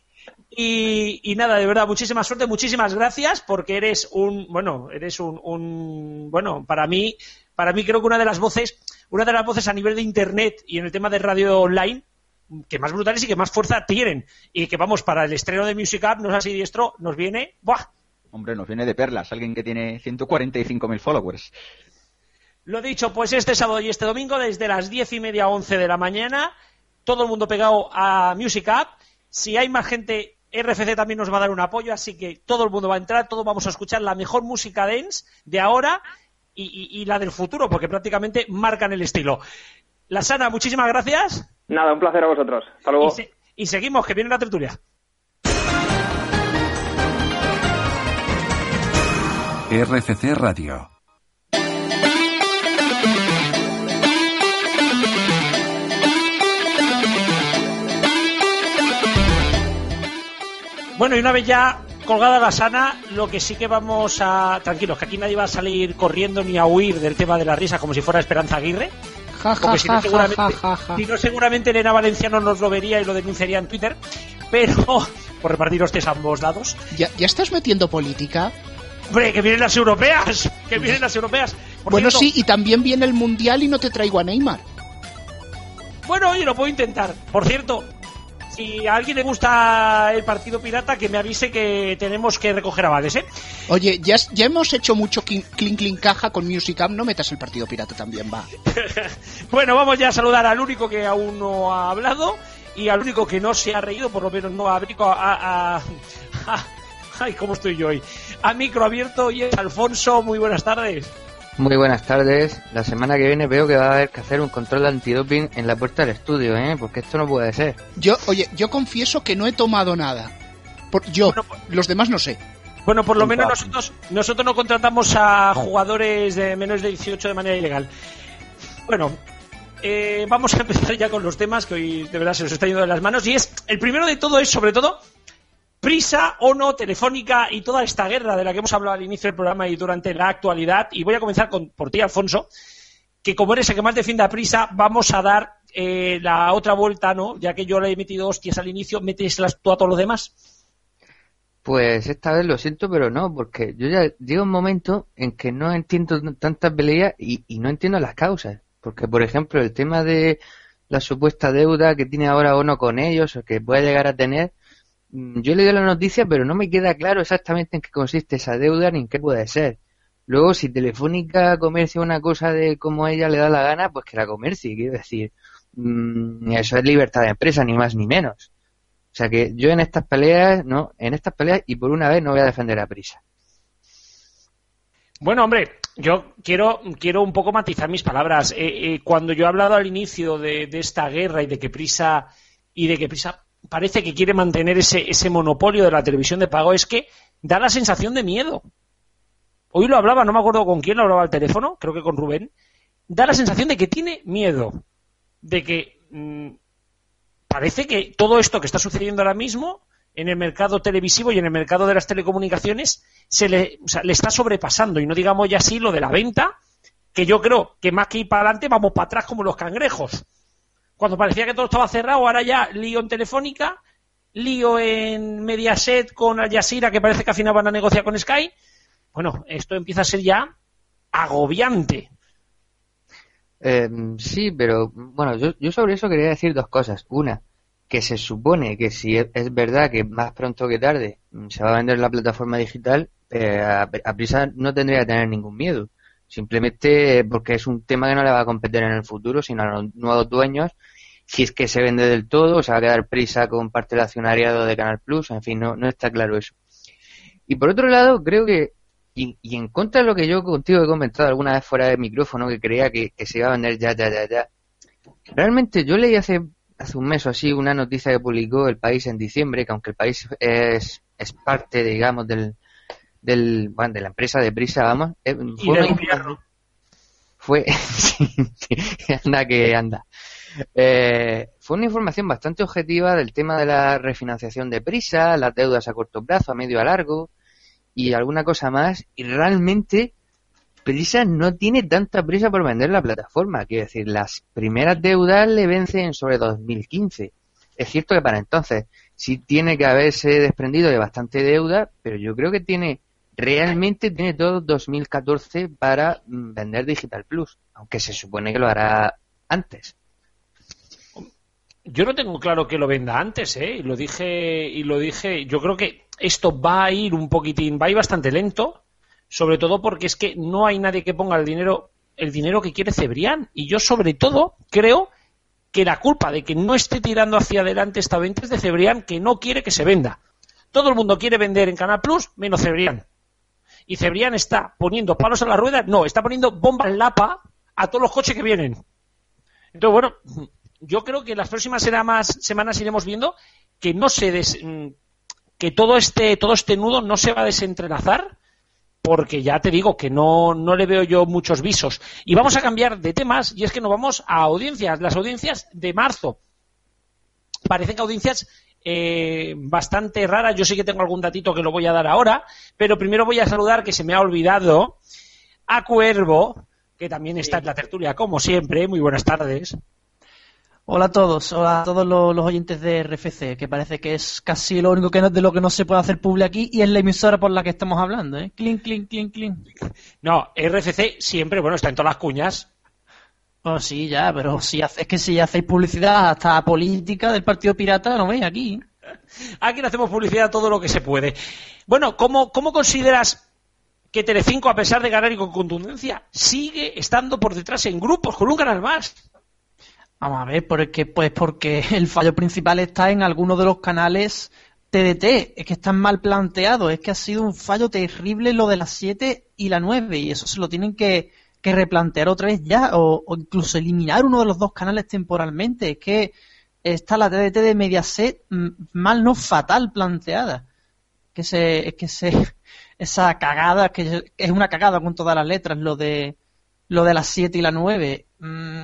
Y, nada, de verdad, muchísima suerte, muchísimas gracias, porque eres un, bueno, eres un, bueno, para mí, para mí creo que una de las voces, una de las voces a nivel de internet y en el tema de radio online, que más brutales y que más fuerza tienen. Y que vamos, para el estreno de Music Up, no así diestro, nos viene, ¡buah! Hombre, nos viene de perlas, alguien que tiene 145.000 followers. Lo dicho, pues este sábado y este domingo, desde las diez y media a once de la mañana, todo el mundo pegado a Music Up si hay más gente, RFC también nos va a dar un apoyo, así que todo el mundo va a entrar, todos vamos a escuchar la mejor música dance de ahora y, la del futuro, porque prácticamente marcan el estilo. La Sana, muchísimas gracias. Nada, un placer a vosotros. Hasta luego. y seguimos, que viene la tertulia. RFC Radio. Bueno, y una vez ya colgada la sana, lo que sí que vamos a. Tranquilos, que aquí nadie va a salir corriendo ni a huir del tema de la risa como si fuera Esperanza Aguirre. porque si no, seguramente, si no, seguramente Elena Valenciano nos lo vería y lo denunciaría en Twitter. Pero, (laughs) por repartir hostias a ambos lados. ¿Ya, ¿Ya estás metiendo política? Hombre, que vienen las europeas. Que vienen las europeas. bueno, sí, y también viene el mundial y no te traigo a Neymar. Bueno, oye, lo puedo intentar. Por cierto, si a alguien le gusta el partido pirata, que me avise que tenemos que recoger avales, ¿eh? Oye, ya, ya hemos hecho mucho clink clink caja con Music no metas el partido pirata también, va. (laughs) bueno, vamos ya a saludar al único que aún no ha hablado y al único que no se ha reído, por lo menos no ha abierto a, a, (laughs) Ay, ¿cómo estoy yo hoy? A micro abierto y es Alfonso, muy buenas tardes. Muy buenas tardes. La semana que viene veo que va a haber que hacer un control de antidoping en la puerta del estudio, ¿eh? Porque esto no puede ser. Yo, oye, yo confieso que no he tomado nada. Por, yo, pues- los demás no sé. Bueno, por lo menos nosotros, nosotros no contratamos a jugadores de menos de 18 de manera ilegal. Bueno, eh, vamos a empezar ya con los temas que hoy de verdad se nos está yendo de las manos. Y es, el primero de todo es, sobre todo, prisa o no, telefónica y toda esta guerra de la que hemos hablado al inicio del programa y durante la actualidad. Y voy a comenzar con, por ti, Alfonso, que como eres el que más defiende a prisa, vamos a dar eh, la otra vuelta, ¿no? Ya que yo le he metido hostias al inicio, metes tú a todos los demás. Pues esta vez lo siento, pero no, porque yo ya llega un momento en que no entiendo tantas peleas y, no entiendo las causas. Porque, por ejemplo, el tema de la supuesta deuda que tiene ahora uno con ellos o que puede llegar a tener, yo he leído la noticia, pero no me queda claro exactamente en qué consiste esa deuda ni en qué puede ser. Luego, si Telefónica comercia una cosa de como ella le da la gana, pues que la comercie, quiero decir. Mm, eso es libertad de empresa, ni más ni menos. O sea que yo en estas peleas, no, en estas peleas y por una vez no voy a defender a prisa. Bueno, hombre, yo quiero, quiero un poco matizar mis palabras. Eh, eh, cuando yo he hablado al inicio de, esta guerra y de que prisa y de que prisa parece que quiere mantener ese, ese monopolio de la televisión de pago, es que da la sensación de miedo. Hoy lo hablaba, no me acuerdo con quién lo hablaba al teléfono, creo que con Rubén. Da la sensación de que tiene miedo, de que mm, parece que todo esto que está sucediendo ahora mismo en el mercado televisivo y en el mercado de las telecomunicaciones se le, le está sobrepasando. Y no digamos ya así lo de la venta, que yo creo que más que ir para adelante vamos para atrás como los cangrejos. Cuando parecía que todo estaba cerrado, ahora ya lío en Telefónica, lío en Mediaset con Al Jazeera, que parece que al final van a negociar con Sky. Bueno, esto empieza a ser ya agobiante. Eh, sí, pero bueno, yo, sobre eso quería decir dos cosas. Una, que se supone que si es, verdad que más pronto que tarde mm, se va a vender la plataforma digital, eh, a, prisa no tendría que tener ningún miedo. Simplemente porque es un tema que no le va a competir en el futuro, sino a los nuevos dueños. Si es que se vende del todo, se va a quedar prisa con parte del accionariado de Canal Plus, en fin, no, no está claro eso. Y por otro lado, creo que y, en contra de lo que yo contigo he comentado alguna vez fuera de micrófono, que creía que, se iba a vender ya, ya, ya, ya. Realmente yo leí hace, hace un mes o así una noticia que publicó El País en diciembre, que aunque el país es, es parte, digamos, del, del, bueno, de la empresa de Prisa, vamos, eh, fue, una, fue (laughs) anda que anda. Eh, fue una información bastante objetiva del tema de la refinanciación de Prisa, las deudas a corto plazo, a medio a largo, y alguna cosa más, y realmente Prisa no tiene tanta prisa por vender la plataforma. Quiero decir, las primeras deudas le vencen sobre 2015. Es cierto que para entonces sí tiene que haberse desprendido de bastante deuda, pero yo creo que tiene, realmente tiene todo 2014 para mm, vender Digital Plus, aunque se supone que lo hará antes. Yo no tengo claro que lo venda antes, ¿eh? Y lo dije, y lo dije, yo creo que esto va a ir un poquitín, va a ir bastante lento, sobre todo porque es que no hay nadie que ponga el dinero, el dinero que quiere Cebrián. Y yo sobre todo creo que la culpa de que no esté tirando hacia adelante esta venta es de Cebrián, que no quiere que se venda. Todo el mundo quiere vender en Canal Plus, menos Cebrián. Y Cebrián está poniendo palos a la rueda, no, está poniendo bomba en lapa a todos los coches que vienen. Entonces, bueno, yo creo que en las próximas semanas iremos viendo que no se des, mm, que todo este, todo este nudo no se va a desentrelazar porque ya te digo que no, no le veo yo muchos visos. Y vamos a cambiar de temas y es que nos vamos a audiencias, las audiencias de marzo. Parecen que audiencias eh, bastante raras. Yo sí que tengo algún datito que lo voy a dar ahora, pero primero voy a saludar que se me ha olvidado a Cuervo, que también está en la tertulia como siempre. Muy buenas tardes. Hola a todos, hola a todos los, oyentes de RFC, que parece que es casi lo único que no, de lo que no se puede hacer público aquí y es la emisora por la que estamos hablando, ¿eh? Clean, clean, clean, clean. No, RFC siempre, bueno, está en todas las cuñas. Oh, sí, ya, pero si es que si hacéis publicidad hasta política del Partido Pirata, no veis aquí. Aquí le hacemos publicidad todo lo que se puede. Bueno, ¿cómo, cómo consideras que Telecinco, a pesar de ganar y con contundencia, sigue estando por detrás en grupos con un canal más? Vamos a ver, porque, pues porque (laughs) el fallo principal está en algunos de los canales TDT. Es que están mal planteados. Es que ha sido un fallo terrible lo de las 7 y la 9. Y eso se lo tienen que, replantear otra vez ya. O, incluso eliminar uno de los dos canales temporalmente. Es que está la TDT de Mediaset mal, no fatal planteada. que se, que se, (laughs) esa cagada, que es una cagada con todas las letras, lo de, lo de las 7 y las 9. Mm,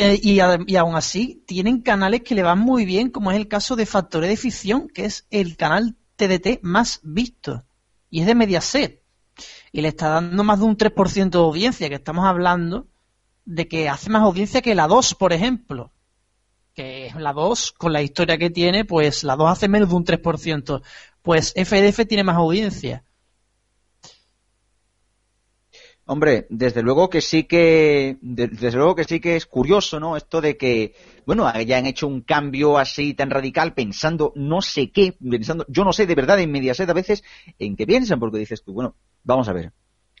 eh, y, y, aún así, tienen canales que le van muy bien, como es el caso de Factoría de Ficción, que es el canal TDT más visto. Y es de Mediaset. Y le está dando más de un 3% de audiencia, que estamos hablando de que hace más audiencia que la 2, por ejemplo. Que la 2, con la historia que tiene, pues la 2 hace menos de un 3%. Pues FDF tiene más audiencia. Hombre, desde luego que sí que, desde luego que sí que es curioso, ¿no? Esto de que, bueno, hayan hecho un cambio así tan radical pensando no sé qué, pensando, yo no sé de verdad en Mediaset a veces en qué piensan, porque dices tú, bueno, vamos a ver.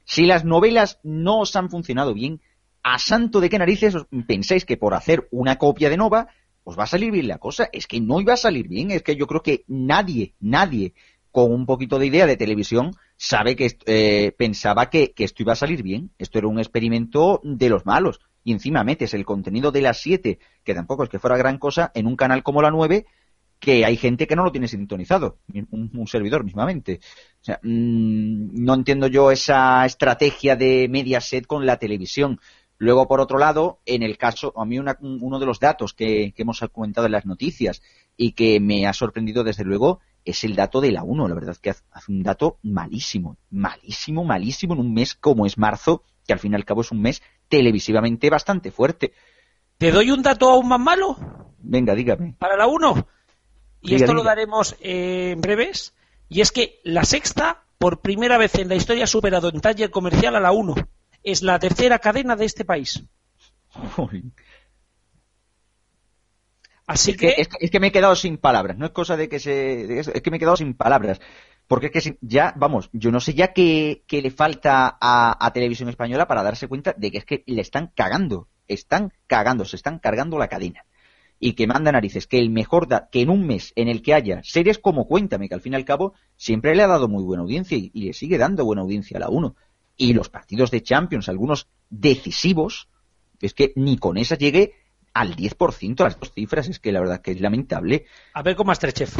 Si las novelas no os han funcionado bien, ¿a santo de qué narices pensáis que por hacer una copia de Nova os va a salir bien la cosa? Es que no iba a salir bien, es que yo creo que nadie, nadie con un poquito de idea de televisión sabe que eh, pensaba que, esto iba a salir bien. Esto era un experimento de los malos. Y encima metes el contenido de las 7, que tampoco es que fuera gran cosa, en un canal como la 9, que hay gente que no lo tiene sintonizado, un, servidor mismamente. O sea, mm, no entiendo yo esa estrategia de Mediaset con la televisión. Luego, por otro lado, en el caso, a mí uno de los datos que hemos comentado en las noticias y que me ha sorprendido desde luego es el dato de la 1. La verdad es que hace un dato malísimo, malísimo, malísimo en un mes como es marzo, que al fin y al cabo es un mes televisivamente bastante fuerte. ¿Te doy un dato aún más malo? Venga, dígame. Para la 1. Y esto lo daremos en breves. Y es que la sexta, por primera vez en la historia, ha superado en taller comercial a la 1. Es la tercera cadena de este país. Así que... Es, que... me he quedado sin palabras, no es cosa de que se... Es que me he quedado sin palabras. Porque es que ya, vamos, yo no sé ya qué, le falta a, Televisión Española para darse cuenta de que es que le están cagando, están cagando, se están cargando la cadena. Y que manda narices, que el mejor, da, que en un mes en el que haya series como Cuéntame, que al fin y al cabo siempre le ha dado muy buena audiencia y, y le sigue dando buena audiencia a la 1. Y los partidos de Champions, algunos decisivos, es que ni con esa llegue al 10% las dos cifras, es que la verdad que es lamentable. A ver con Masterchef.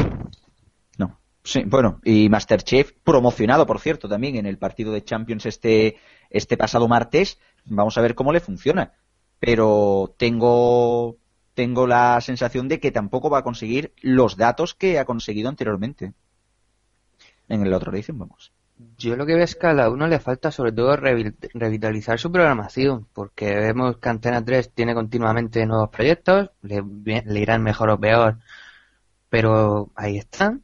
No. Sí, bueno, y Masterchef promocionado, por cierto, también en el partido de Champions este, este pasado martes. Vamos a ver cómo le funciona. Pero tengo, tengo la sensación de que tampoco va a conseguir los datos que ha conseguido anteriormente. En el otro edición, vamos. Yo lo que veo es que a la 1 le falta sobre todo revitalizar su programación, porque vemos que Antena 3 tiene continuamente nuevos proyectos, le, irán mejor o peor, pero ahí están.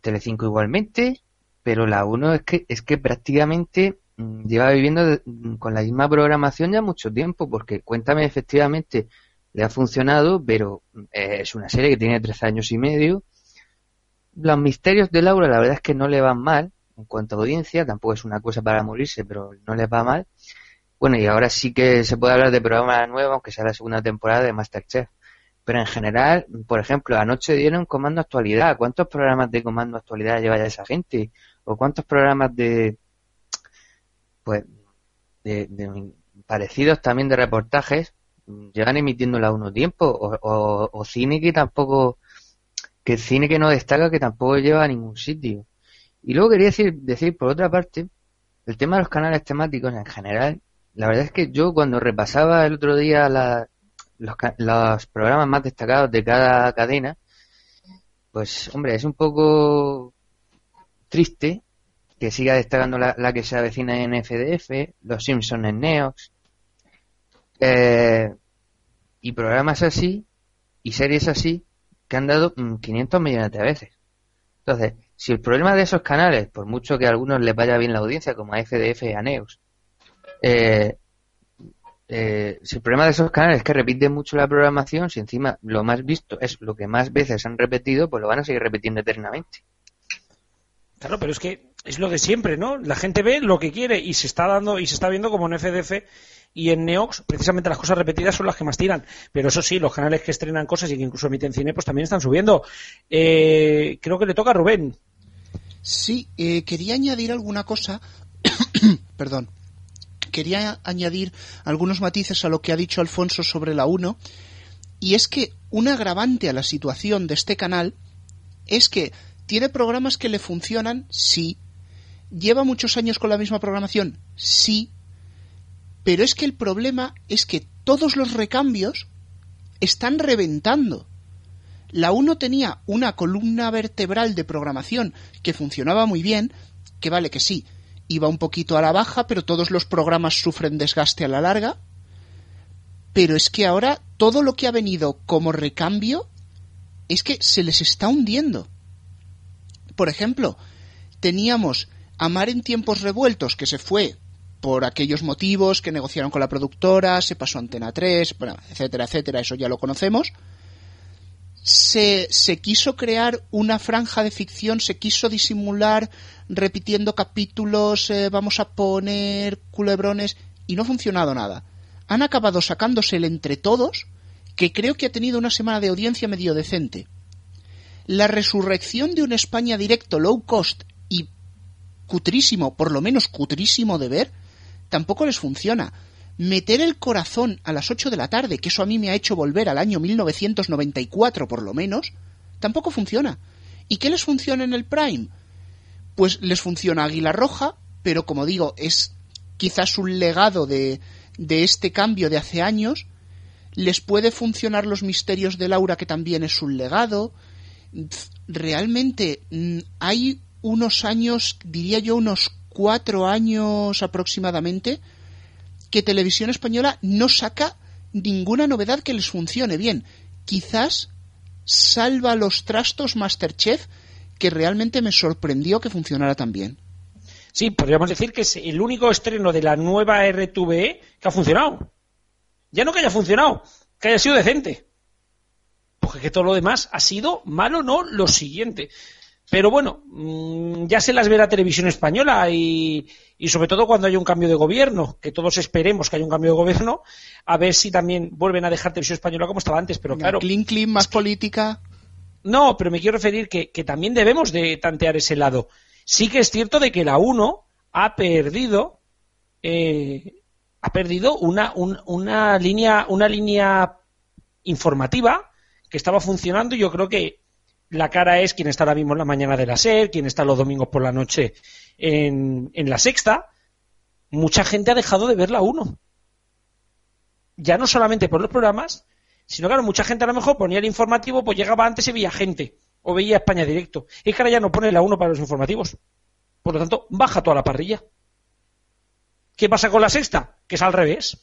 Telecinco igualmente, pero la 1 es que, es que prácticamente mm, lleva viviendo mm, con la misma programación ya mucho tiempo, porque Cuéntame efectivamente le ha funcionado, pero eh, es una serie que tiene 13 años y medio. Los misterios de Laura la verdad es que no le van mal, en cuanto a audiencia, tampoco es una cosa para morirse, pero no les va mal. Bueno, y ahora sí que se puede hablar de programa nuevo, aunque sea la segunda temporada de Masterchef. Pero en general, por ejemplo, anoche dieron Comando Actualidad. ¿Cuántos programas de Comando Actualidad lleva ya esa gente? ¿O cuántos programas de, pues, de, parecidos también de reportajes llegan emitiéndola a uno tiempo? O, o cine que tampoco, que cine que no destaca que tampoco lleva a ningún sitio. Y luego quería decir, decir, por otra parte, el tema de los canales temáticos en general, la verdad es que yo cuando repasaba el otro día los, programas más destacados de cada cadena, pues hombre, es un poco triste que siga destacando la, que se avecina en FDF, Los Simpsons en Neox, eh, y programas así, y series así, que han dado 500 mm, millones de veces. Entonces, si el problema de esos canales, por mucho que a algunos les vaya bien la audiencia, como a FDF y a Neus, eh, eh, si el problema de esos canales es que repiten mucho la programación, si encima lo más visto es lo que más veces han repetido, pues lo van a seguir repitiendo eternamente. Claro, pero es que es lo de siempre, ¿no? La gente ve lo que quiere y se está dando y se está viendo como en FDF y en Neox, precisamente las cosas repetidas son las que más tiran. Pero eso sí, los canales que estrenan cosas y que incluso emiten cine, pues también están subiendo. Eh, creo que le toca a Rubén. Sí, eh, quería añadir alguna cosa. (coughs) Perdón. Quería añadir algunos matices a lo que ha dicho Alfonso sobre la 1. Y es que un agravante a la situación de este canal es que ¿Tiene programas que le funcionan? Sí. ¿Lleva muchos años con la misma programación? Sí. Pero es que el problema es que todos los recambios están reventando. La 1 tenía una columna vertebral de programación que funcionaba muy bien, que vale que sí, iba un poquito a la baja, pero todos los programas sufren desgaste a la larga. Pero es que ahora todo lo que ha venido como recambio es que se les está hundiendo. Por ejemplo, teníamos Amar en tiempos revueltos, que se fue por aquellos motivos que negociaron con la productora, se pasó a Antena 3, etcétera, etcétera, eso ya lo conocemos. Se, quiso crear una franja de ficción, se quiso disimular repitiendo capítulos, eh, vamos a poner culebrones, y no ha funcionado nada. Han acabado sacándose el entre todos, que creo que ha tenido una semana de audiencia medio decente. La resurrección de un España directo low cost y cutrísimo, por lo menos cutrísimo de ver, tampoco les funciona. Meter el corazón a las 8 de la tarde, que eso a mí me ha hecho volver al año 1994 por lo menos, tampoco funciona. ¿Y qué les funciona en el Prime? Pues les funciona Águila Roja, pero como digo, es quizás un legado de, de este cambio de hace años. Les puede funcionar los misterios de Laura, que también es un legado. Realmente mm, hay unos años, diría yo unos cuatro años aproximadamente, que Televisión Española no saca ninguna novedad que les funcione bien. Quizás salva los trastos Masterchef, que realmente me sorprendió que funcionara tan bien. Sí, podríamos decir que es el único estreno de la nueva RTVE que ha funcionado. Ya no que haya funcionado, que haya sido decente. Porque que todo lo demás ha sido malo, no lo siguiente. Pero bueno, mm, ya se las ve la televisión española y, sobre todo cuando hay un cambio de gobierno, que todos esperemos que haya un cambio de gobierno, a ver si también vuelven a dejar televisión española como estaba antes. Pero claro. Clean, clean, más política. No, pero me quiero referir que, también debemos de tantear ese lado. Sí que es cierto de que la 1 ha perdido, eh, ha perdido una, una línea, una línea informativa que estaba funcionando y yo creo que la cara es quien está ahora mismo en la mañana de la SER, quien está los domingos por la noche en, en la sexta. Mucha gente ha dejado de ver la 1. Ya no solamente por los programas, sino claro, mucha gente a lo mejor ponía el informativo, pues llegaba antes y veía gente, o veía España directo. Y que ahora ya no pone la 1 para los informativos. Por lo tanto, baja toda la parrilla. ¿Qué pasa con la sexta? Que es al revés.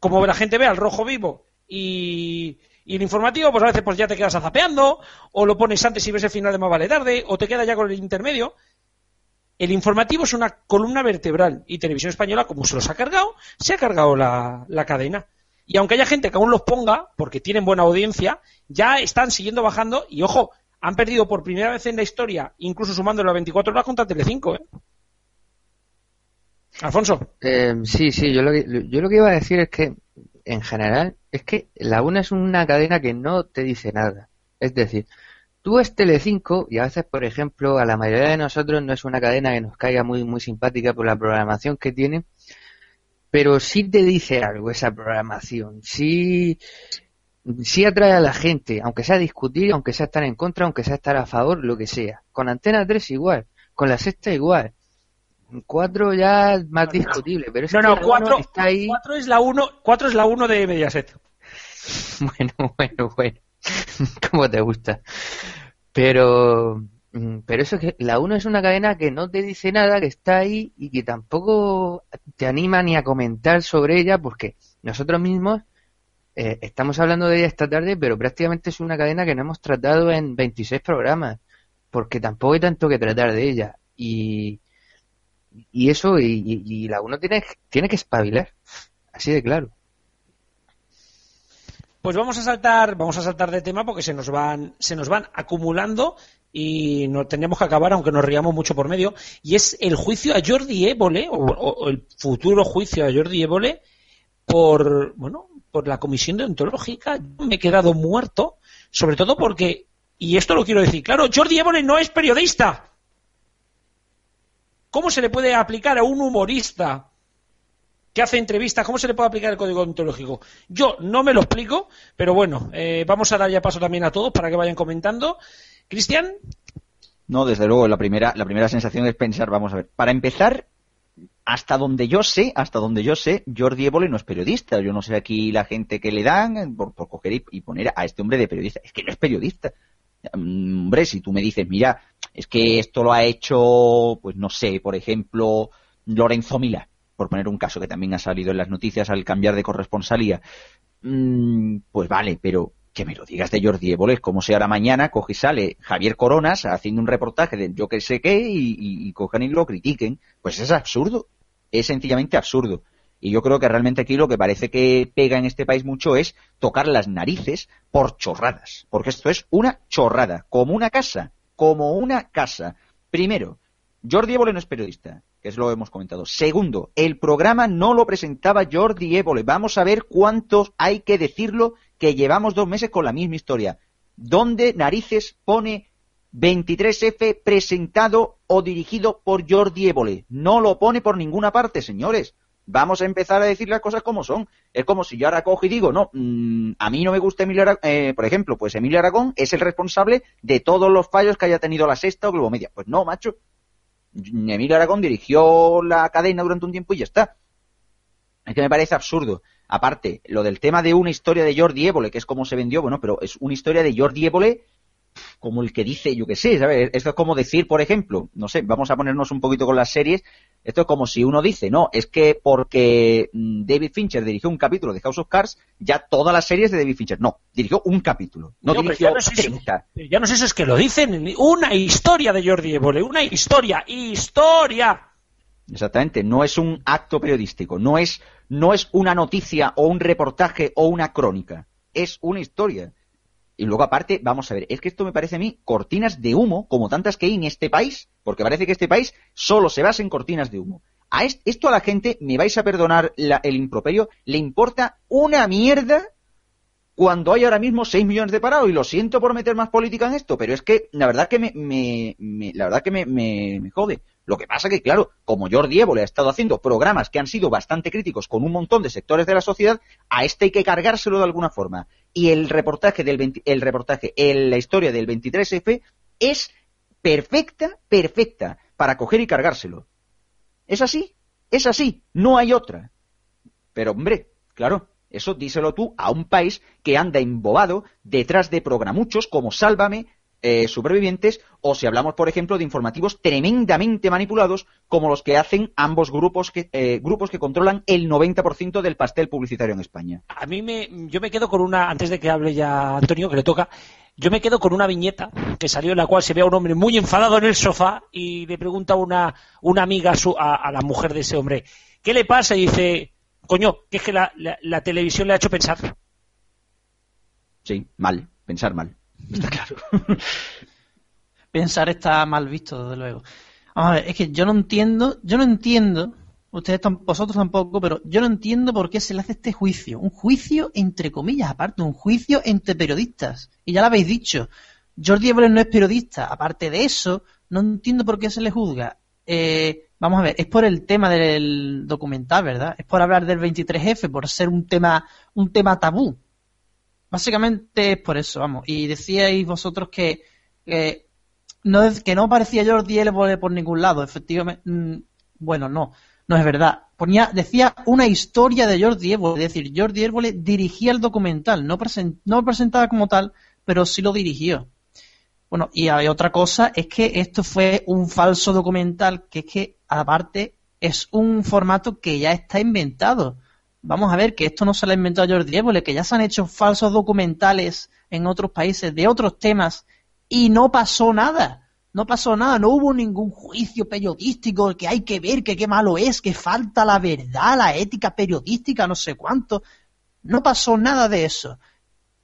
Como la gente ve al rojo vivo y, y el informativo, pues a veces pues ya te quedas azapeando, o lo pones antes y ves el final de más vale tarde, o te quedas ya con el intermedio. El informativo es una columna vertebral y Televisión Española, como se los ha cargado, se ha cargado la, cadena. Y aunque haya gente que aún los ponga, porque tienen buena audiencia, ya están siguiendo bajando y, ojo, han perdido por primera vez en la historia, incluso sumándolo a 24 horas contra Telecinco. ¿eh? Alfonso. Eh, sí, sí, yo lo, que, yo lo que iba a decir es que en general, es que la una es una cadena que no te dice nada. Es decir, tú es Telecinco y a veces, por ejemplo, a la mayoría de nosotros no es una cadena que nos caiga muy, muy simpática por la programación que tiene, pero sí te dice algo esa programación. Sí, sí atrae a la gente, aunque sea discutir, aunque sea estar en contra, aunque sea estar a favor, lo que sea. Con Antena 3 igual, con la sexta igual. Cuatro ya más discutible, pero es no, no, cuatro, está ahí... cuatro es la uno, cuatro es la uno de Mediaset. (laughs) bueno, bueno, bueno, (laughs) como te gusta. Pero, mm, pero eso es que la uno es una cadena que no te dice nada, que está ahí y que tampoco te anima ni a comentar sobre ella, porque nosotros mismos eh, estamos hablando de ella esta tarde, pero prácticamente es una cadena que no hemos tratado en 26 programas, porque tampoco hay tanto que tratar de ella. Y, y eso, y, la uno tiene, tiene que espabilar, así de claro. Pues vamos a saltar, vamos a saltar de tema porque se nos van, se nos van acumulando y no tendríamos que acabar, aunque nos riamos mucho por medio. Y es el juicio a Jordi Évole, o, el futuro juicio a Jordi Évole, por, bueno, por la comisión deontológica. Yo me he quedado muerto, sobre todo porque, y esto lo quiero decir claro, Jordi Évole no es periodista. ¿Cómo se le puede aplicar a un humorista que hace entrevistas, cómo se le puede aplicar el código ontológico? Yo no me lo explico, pero bueno, eh, vamos a dar ya paso también a todos para que vayan comentando. Cristian. No, desde luego, la primera, la primera sensación es pensar, vamos a ver, para empezar, hasta donde yo sé, hasta donde yo sé, Jordi Évole no es periodista. Yo no sé aquí la gente que le dan por, por coger y, poner a este hombre de periodista. Es que no es periodista. Mm, hombre, si tú me dices, mira, es que esto lo ha hecho, pues no sé, por ejemplo, Lorenzo Milá, por poner un caso que también ha salido en las noticias al cambiar de corresponsalía. Mm, pues vale, pero que me lo digas de Jordi Évole, como si ahora mañana coge y sale Javier Coronas haciendo un reportaje de yo que sé qué y, y cojan y lo critiquen. Pues es absurdo, es sencillamente absurdo. Y yo creo que realmente aquí lo que parece que pega en este país mucho es tocar las narices por chorradas. Porque esto es una chorrada, como una casa, como una casa. Primero, Jordi Évole no es periodista, es lo que hemos comentado. Segundo, el programa no lo presentaba Jordi Évole. Vamos a ver cuántos hay que decirlo que llevamos dos meses con la misma historia. ¿Dónde narices pone 23F presentado o dirigido por Jordi Évole? No lo pone por ninguna parte, señores. Vamos a empezar a decir las cosas como son. Es como si yo ahora cojo y digo, no, mm, a mí no me gusta Emilio Aragón, eh, por ejemplo, pues Emilio Aragón es el responsable de todos los fallos que haya tenido la Sexta o Globo Media. Pues no, macho. Emilio Aragón dirigió la cadena durante un tiempo y ya está. Es que me parece absurdo. Aparte, lo del tema de una historia de Jordi Évole, que es como se vendió, bueno, pero es una historia de Jordi Évole como el que dice, yo qué sé, ¿sabes? Esto es como decir, por ejemplo, no sé, vamos a ponernos un poquito con las series, esto es como si uno dice, no, es que porque mm, David Fincher dirigió un capítulo de House of Cards, ya todas las series de David Fincher. No, dirigió un capítulo, no, dirigió ya no, es ya no sé eso, es que lo dicen, una historia de Jordi Evole, una historia, historia. Exactamente, no es un acto periodístico, no es, no es una noticia o un reportaje o una crónica, es una historia. Y luego aparte, vamos a ver, es que esto me parece a mí cortinas de humo, como tantas que hay en este país, porque parece que este país solo se basa en cortinas de humo. A esto a la gente, me vais a perdonar el improperio, le importa una mierda cuando hay ahora mismo 6 millones de parados, y lo siento por meter más política en esto, pero es que la verdad que me, me, la verdad que me, me, me, jode. Lo que pasa que, claro, como Jordi Évole ha estado haciendo programas que han sido bastante críticos con un montón de sectores de la sociedad, a este hay que cargárselo de alguna forma. Y el reportaje del el reportaje, la historia del 23F es perfecta, perfecta para coger y cargárselo. Es así, es así, no hay otra. Pero hombre, claro, eso díselo tú a un país que anda embobado detrás de programuchos como Sálvame, eh, Supervivientes, o si hablamos, por ejemplo, de informativos tremendamente manipulados como los que hacen ambos grupos que, eh, grupos que controlan el 90% del pastel publicitario en España. A mí me, yo me quedo con una, antes de que hable ya Antonio, que le toca, yo me quedo con una viñeta que salió en la cual se ve a un hombre muy enfadado en el sofá y le pregunta una, una amiga a, a la mujer de ese hombre, ¿qué le pasa? Y dice, Coño, que es que la, la, televisión le ha hecho pensar. Sí, mal, pensar mal. Está claro. (laughs) pensar está mal visto, desde luego. Vamos a ver, es que yo no entiendo, yo no entiendo, ustedes vosotros tampoco, pero yo no entiendo por qué se le hace este juicio. Un juicio entre comillas, aparte, un juicio entre periodistas. Y ya lo habéis dicho, Jordi Évole no es periodista. Aparte de eso, no entiendo por qué se le juzga. Eh, Vamos a ver, es por el tema del documental, ¿verdad? Es por hablar del 23F, por ser un tema, un tema tabú. Básicamente es por eso, vamos. Y decíais vosotros que, no, que no parecía Jordi Évole por ningún lado, efectivamente. Mm, bueno, no, no es verdad. Ponía, decía una historia de Jordi Évole, es decir, Jordi Évole dirigía el documental, no, no lo presentaba como tal, pero sí lo dirigió. Bueno, y hay otra cosa, es que esto fue un falso documental, que es que, aparte, es un formato que ya está inventado. Vamos a ver que esto no se lo ha inventado Jordi Évole, que ya se han hecho falsos documentales en otros países de otros temas y no pasó nada. No pasó nada, no hubo ningún juicio periodístico que hay que ver que qué malo es, que falta la verdad, la ética periodística, no sé cuánto. No pasó nada de eso.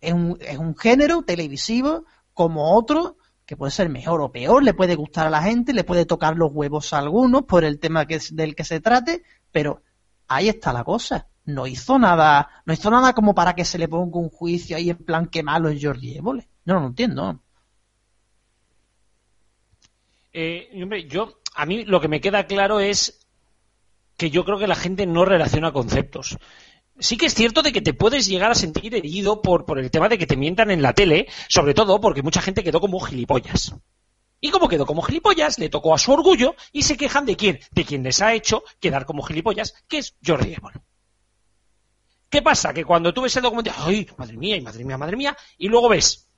Es un, es un género televisivo como otro que puede ser mejor o peor, le puede gustar a la gente, le puede tocar los huevos a algunos por el tema que, del que se trate, pero ahí está la cosa. No hizo nada, no hizo nada como para que se le ponga un juicio ahí en plan que malo es Jordi Évole. No, no entiendo. Eh, hombre, yo, a mí lo que me queda claro es que yo creo que la gente no relaciona conceptos sí que es cierto de que te puedes llegar a sentir herido por, por el tema de que te mientan en la tele, sobre todo porque mucha gente quedó como gilipollas. Y como quedó como gilipollas, le tocó a su orgullo y se quejan de quién, de quien les ha hecho quedar como gilipollas, que es Jordi Évole. ¿Qué pasa? Que cuando tú ves el documento, ¡ay, madre mía, y madre mía, madre mía! Y luego ves.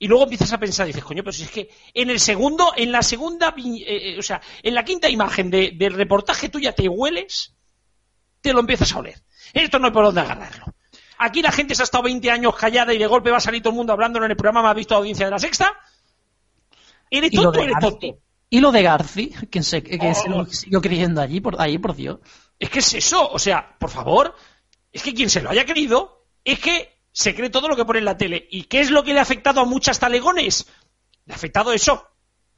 Y luego empiezas a pensar, dices, coño, pero si es que en el segundo, en la segunda, eh, eh, o sea, en la quinta imagen de- del reportaje tú ya te hueles, te lo empiezas a oler. Esto no hay por dónde agarrarlo. Aquí la gente se ha estado 20 años callada y de golpe va a salir todo el mundo hablándolo en el programa más visto de audiencia de la sexta. ¿Eres Y lo tonto o eres tonto? y lo de Garci, que se, que Oh. se lo siguió creyendo allí, por, ahí, por Dios. Es que es eso, o sea, por favor, es que quien se lo haya creído es que se cree todo lo que pone en la tele. ¿Y qué es lo que le ha afectado a muchas talegones? Le ha afectado eso,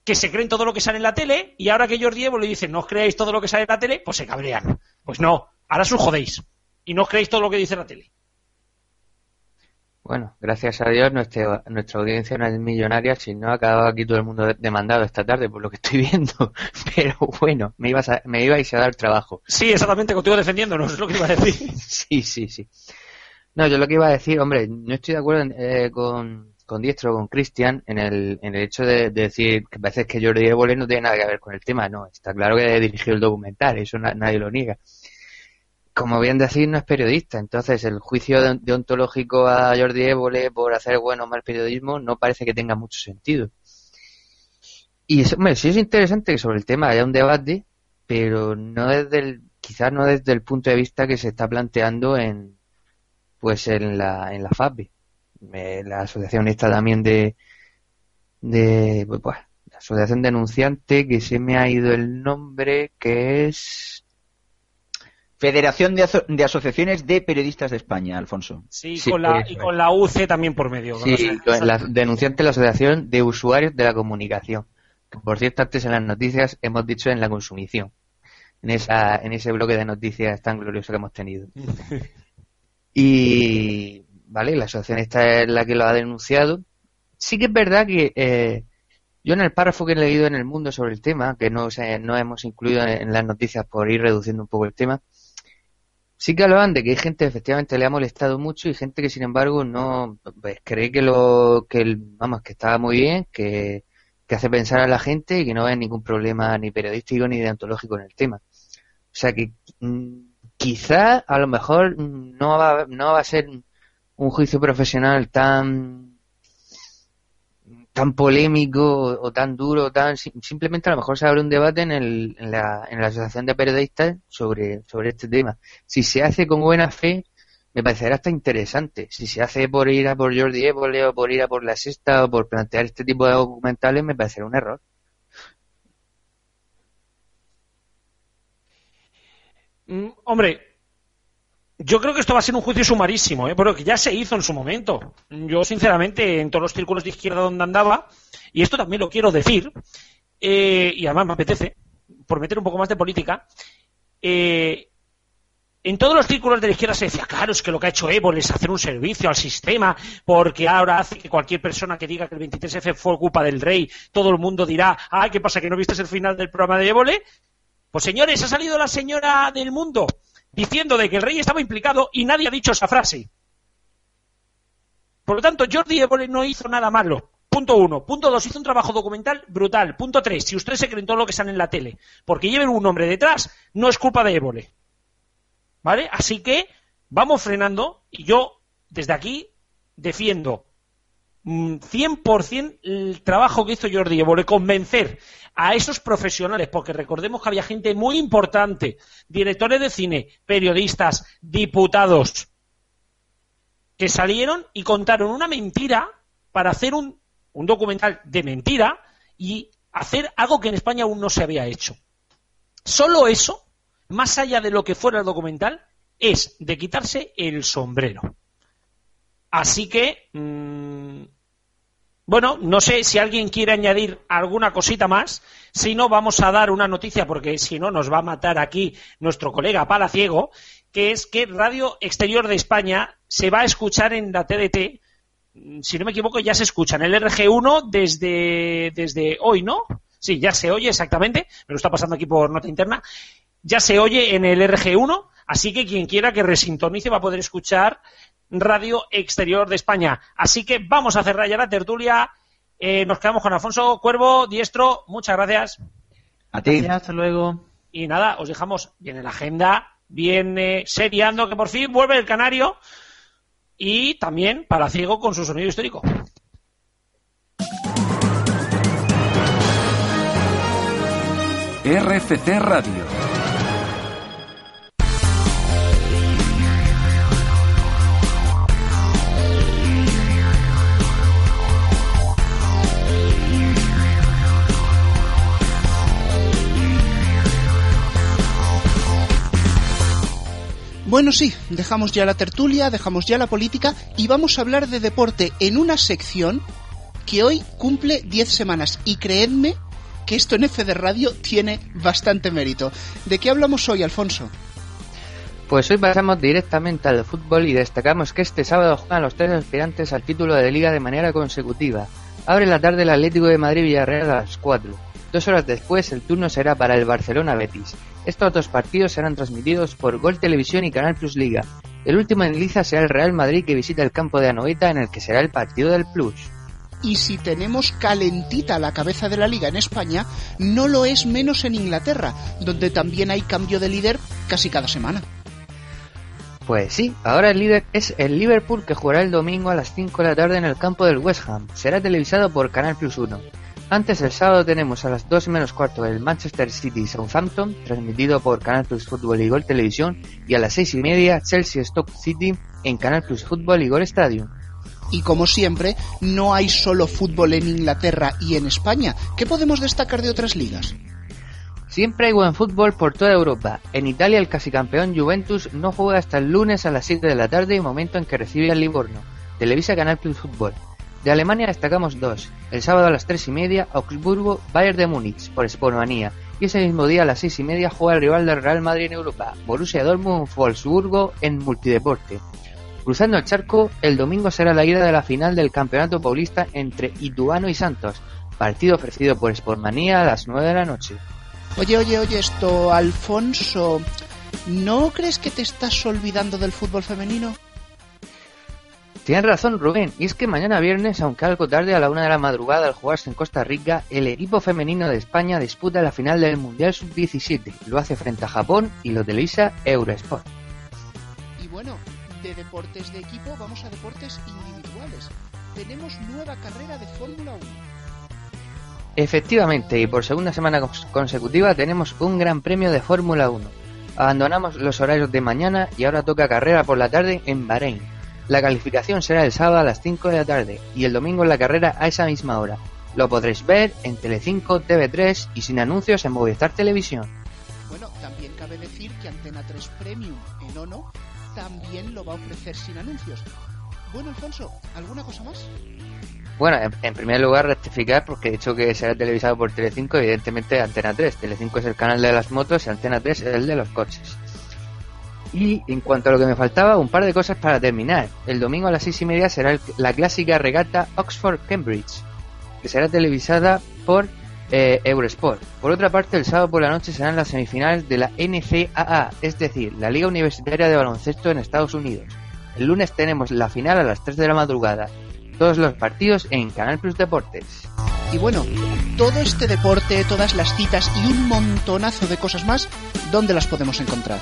que se creen todo lo que sale en la tele y ahora que Jordi Evo le dice no os creáis todo lo que sale en la tele, pues se cabrean. Pues no, ahora os jodéis y no os creéis todo lo que dice la tele. Bueno, gracias a Dios nuestra, nuestra audiencia no es millonaria, si no acababa aquí todo el mundo de- demandado esta tarde por lo que estoy (laughs) viendo. Pero bueno, me, ibas a, me ibais a dar trabajo. Sí, exactamente, contigo defendiéndonos, es lo que iba a decir. (laughs) Sí, sí, sí. No, yo lo que iba a decir, hombre, no estoy de acuerdo en- eh, con, con Diestro, con Cristian, en el, en el hecho de, de decir que parece que Jordi Évole no tiene nada que ver con el tema. No, está claro que dirigió el documental, eso na- nadie lo niega. Como bien decir, no es periodista, entonces el juicio de- deontológico a Jordi Évole por hacer bueno o mal periodismo no parece que tenga mucho sentido. Y eso, hombre, sí es interesante que sobre el tema haya un debate, pero no desde el, quizás no desde el punto de vista que se está planteando en, pues en la, en la FAPI. Eh, la asociación esta también de, de, pues, la asociación denunciante, que se me ha ido el nombre, que es, Federación de, Aso- de Asociaciones de Periodistas de España, Alfonso. Sí, Sí, con la, eso y es. con la UC también por medio. sí, o sea, la denunciante de la asociación de usuarios de la comunicación. Que por cierto, antes en las noticias hemos dicho en la consumición. En esa, en ese bloque de noticias tan glorioso que hemos tenido. (laughs) Y, vale, la asociación esta es la que lo ha denunciado. Sí que es verdad que eh, yo en el párrafo que he leído en El Mundo sobre el tema, que no, se- no hemos incluido en, en las noticias por ir reduciendo un poco el tema, sí que hablaban de que hay gente que efectivamente le ha molestado mucho y gente que sin embargo no pues, cree que lo que vamos que estaba muy bien, que, que hace pensar a la gente y que no ve ningún problema ni periodístico ni deontológico en el tema. O sea que mm, quizá a lo mejor no va, no va a ser un juicio profesional tan tan polémico o, tan duro, tan sim- simplemente a lo mejor se abre un debate en, el, en, la, en la asociación de periodistas sobre, sobre este tema. Si se hace con buena fe, me parecerá hasta interesante. Si se hace por ir a por Jordi Évole o por ir a por la sexta o por plantear este tipo de documentales, me parecerá un error. Mm, hombre, yo creo que esto va a ser un juicio sumarísimo, ¿eh? pero que ya se hizo en su momento. Yo, sinceramente, en todos los círculos de izquierda donde andaba, y esto también lo quiero decir, eh, y además me apetece, por meter un poco más de política, eh, en todos los círculos de la izquierda se decía, claro, es que lo que ha hecho Évole es hacer un servicio al sistema, porque ahora hace que cualquier persona que diga que el 23F fue culpa del rey, todo el mundo dirá, ah, ¿qué pasa, que no viste el final del programa de Évole? Pues señores, ha salido la señora del mundo diciendo de que el rey estaba implicado y nadie ha dicho esa frase. Por lo tanto, Jordi Évole no hizo nada malo. Punto uno. Punto dos, hizo un trabajo documental brutal. Punto tres, si ustedes se creen todo lo que sale en la tele, porque lleven un hombre detrás, no es culpa de Évole. ¿Vale? Así que vamos frenando y yo desde aquí defiendo 100% el trabajo que hizo Jordi Évole, convencer a esos profesionales, porque recordemos que había gente muy importante, directores de cine, periodistas, diputados, que salieron y contaron una mentira para hacer un, un documental de mentira y hacer algo que en España aún no se había hecho. Solo eso, más allá de lo que fuera el documental, es de quitarse el sombrero. Así que, mm, bueno, no sé si alguien quiere añadir alguna cosita más. Si no, vamos a dar una noticia, porque si no, nos va a matar aquí nuestro colega Palaciego, que es que Radio Exterior de España se va a escuchar en la TDT. Mm, Si no me equivoco, ya se escucha en el RG1 desde, desde hoy, ¿no? Sí, ya se oye exactamente. Me lo está pasando aquí por nota interna. Ya se oye en el RG1, así que quien quiera que resintonice va a poder escuchar Radio Exterior de España. Así que vamos a cerrar ya la tertulia Eh, nos quedamos con Alfonso Cuervo, diestro, muchas gracias. A ti. Hasta luego. Y nada, os dejamos bien en la agenda, bien eh, seriando, que por fin vuelve el canario. Y también para ciego con su sonido histórico. RFC Radio. Bueno, sí, dejamos ya la tertulia, dejamos ya la política y vamos a hablar de deporte en una sección que hoy cumple 10 semanas. Y creedme que esto en F de Radio tiene bastante mérito. ¿De qué hablamos hoy, Alfonso? Pues hoy pasamos directamente al fútbol y destacamos que este sábado juegan los tres aspirantes al título de liga de manera consecutiva. Abre la tarde el Atlético de Madrid Villarreal a las 4. Dos horas después el turno será para el Barcelona Betis. Estos dos partidos serán transmitidos por Gol Televisión y Canal Plus Liga. El último en liza será el Real Madrid que visita el campo de Anoeta en el que será el partido del Plus. Y si tenemos calentita la cabeza de la liga en España, no lo es menos en Inglaterra, donde también hay cambio de líder casi cada semana. Pues sí, ahora el líder es el Liverpool que jugará el domingo a las 5 de la tarde en el campo del West Ham. Será televisado por Canal Plus 1. Antes el sábado tenemos a las 2 menos cuarto el Manchester City Southampton, transmitido por Canal Plus Fútbol y Gol Televisión, y a las 6 y media Chelsea Stoke City en Canal Plus Fútbol y Gol Stadium. Y como siempre, no hay solo fútbol en Inglaterra y en España. ¿Qué podemos destacar de otras ligas? Siempre hay buen fútbol por toda Europa. En Italia el casi campeón Juventus no juega hasta el lunes a las 7 de la tarde, momento en que recibe al Livorno. Televisa Canal Plus Fútbol. De Alemania destacamos dos. El sábado a las 3 y media, Augsburgo, Bayern de Múnich, por Sportmanía. Y ese mismo día a las 6 y media juega el rival del Real Madrid en Europa, Borussia Dortmund Wolfsburgo en Multideporte. Cruzando el charco, el domingo será la ida de la final del Campeonato Paulista entre Ituano y Santos, partido ofrecido por Sportmanía a las 9 de la noche. Oye, oye, oye, esto, Alfonso, ¿no crees que te estás olvidando del fútbol femenino? Tienes razón, Rubén, y es que mañana viernes, aunque algo tarde a la una de la madrugada al jugarse en Costa Rica, el equipo femenino de España disputa la final del Mundial Sub-17. Lo hace frente a Japón y lo televisa Eurosport. Y bueno, de deportes de equipo vamos a deportes individuales. Tenemos nueva carrera de Fórmula 1. Efectivamente, y por segunda semana cons- consecutiva tenemos un gran premio de Fórmula 1. Abandonamos los horarios de mañana y ahora toca carrera por la tarde en Bahrein. La calificación será el sábado a las 5 de la tarde y el domingo en la carrera a esa misma hora. Lo podréis ver en Telecinco, TV3 y sin anuncios en Movistar Televisión. Bueno, también cabe decir que Antena 3 Premium en ONO también lo va a ofrecer sin anuncios. Bueno, Alfonso, ¿alguna cosa más? Bueno, en, en primer lugar rectificar porque he dicho que será televisado por Telecinco, evidentemente Antena 3. Telecinco es el canal de las motos y Antena 3 es el de los coches. Y en cuanto a lo que me faltaba, un par de cosas para terminar. El domingo a las seis y media será la clásica regata Oxford-Cambridge, que será televisada por eh, Eurosport. Por otra parte, el sábado por la noche serán las semifinales de la NCAA, es decir, la Liga Universitaria de Baloncesto en Estados Unidos. El lunes tenemos la final a las 3 de la madrugada. Todos los partidos en Canal Plus Deportes. Y bueno, todo este deporte, todas las citas y un montonazo de cosas más, ¿dónde las podemos encontrar?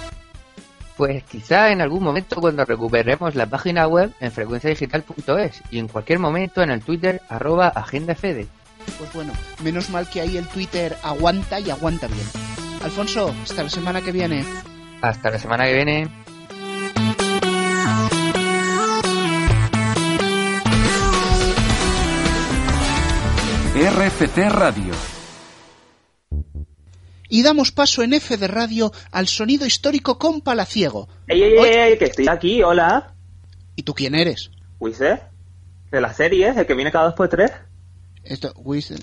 Pues quizá en algún momento cuando recuperemos la página web en frecuenciadigital.es y en cualquier momento en el Twitter arroba agendafede. Pues bueno, menos mal que ahí el Twitter aguanta y aguanta bien. Alfonso, hasta la semana que viene. Hasta la semana que viene. RFC Radio. Y damos paso en F de radio al sonido histórico con Palaciego. ¡Ey, ey, ey! Que estoy aquí, hola. ¿Y tú quién eres? Wise, de la serie, el que viene cada dos por tres. Esto, Wise.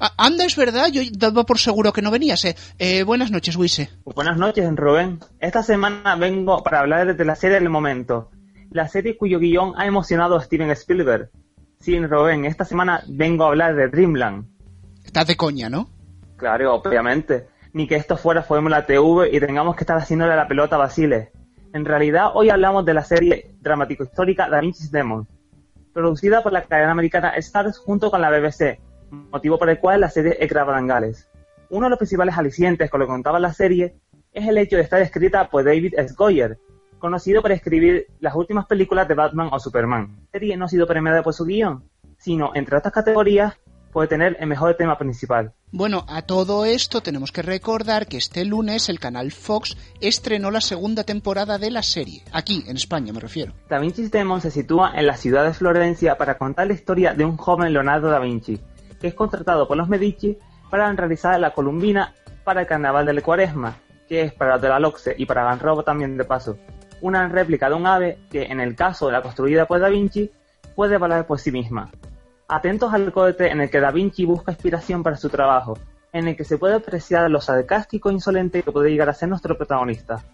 Ah, anda, es verdad, yo daba por seguro que no venías. Eh. Eh, buenas noches, Wise. Pues buenas noches, Rubén. Esta semana vengo para hablar de la serie del momento. La serie cuyo guion ha emocionado a Steven Spielberg. Sí, Rubén, esta semana vengo a hablar de Dreamland. Estás de coña, ¿no? Claro, obviamente. Ni que esto fuera Fórmula TV y tengamos que estar haciéndole la pelota a Basile. En realidad, hoy hablamos de la serie dramático-histórica Da Vinci's Demon. producida por la cadena americana Stars junto con la BBC, motivo por el cual la serie es grabada en Gales. Uno de los principales alicientes con lo que contaba la serie es el hecho de estar escrita por David S. Goyer, conocido por escribir las últimas películas de Batman o Superman. La serie no ha sido premiada por su guion, sino, entre otras categorías, puede tener el mejor tema principal. Bueno, a todo esto tenemos que recordar que este lunes el canal Fox estrenó la segunda temporada de la serie, aquí en España me refiero. Da Vinci's Demon se sitúa en la ciudad de Florencia para contar la historia de un joven Leonardo da Vinci, que es contratado por los Medici para realizar la columbina para el carnaval del Cuaresma, que es para de la Loxe y para Van Robo también de paso, una réplica de un ave que en el caso de la construida por Da Vinci puede volar por sí misma. Atentos al corte en el que Da Vinci busca inspiración para su trabajo, en el que se puede apreciar lo sarcástico e insolente que puede llegar a ser nuestro protagonista.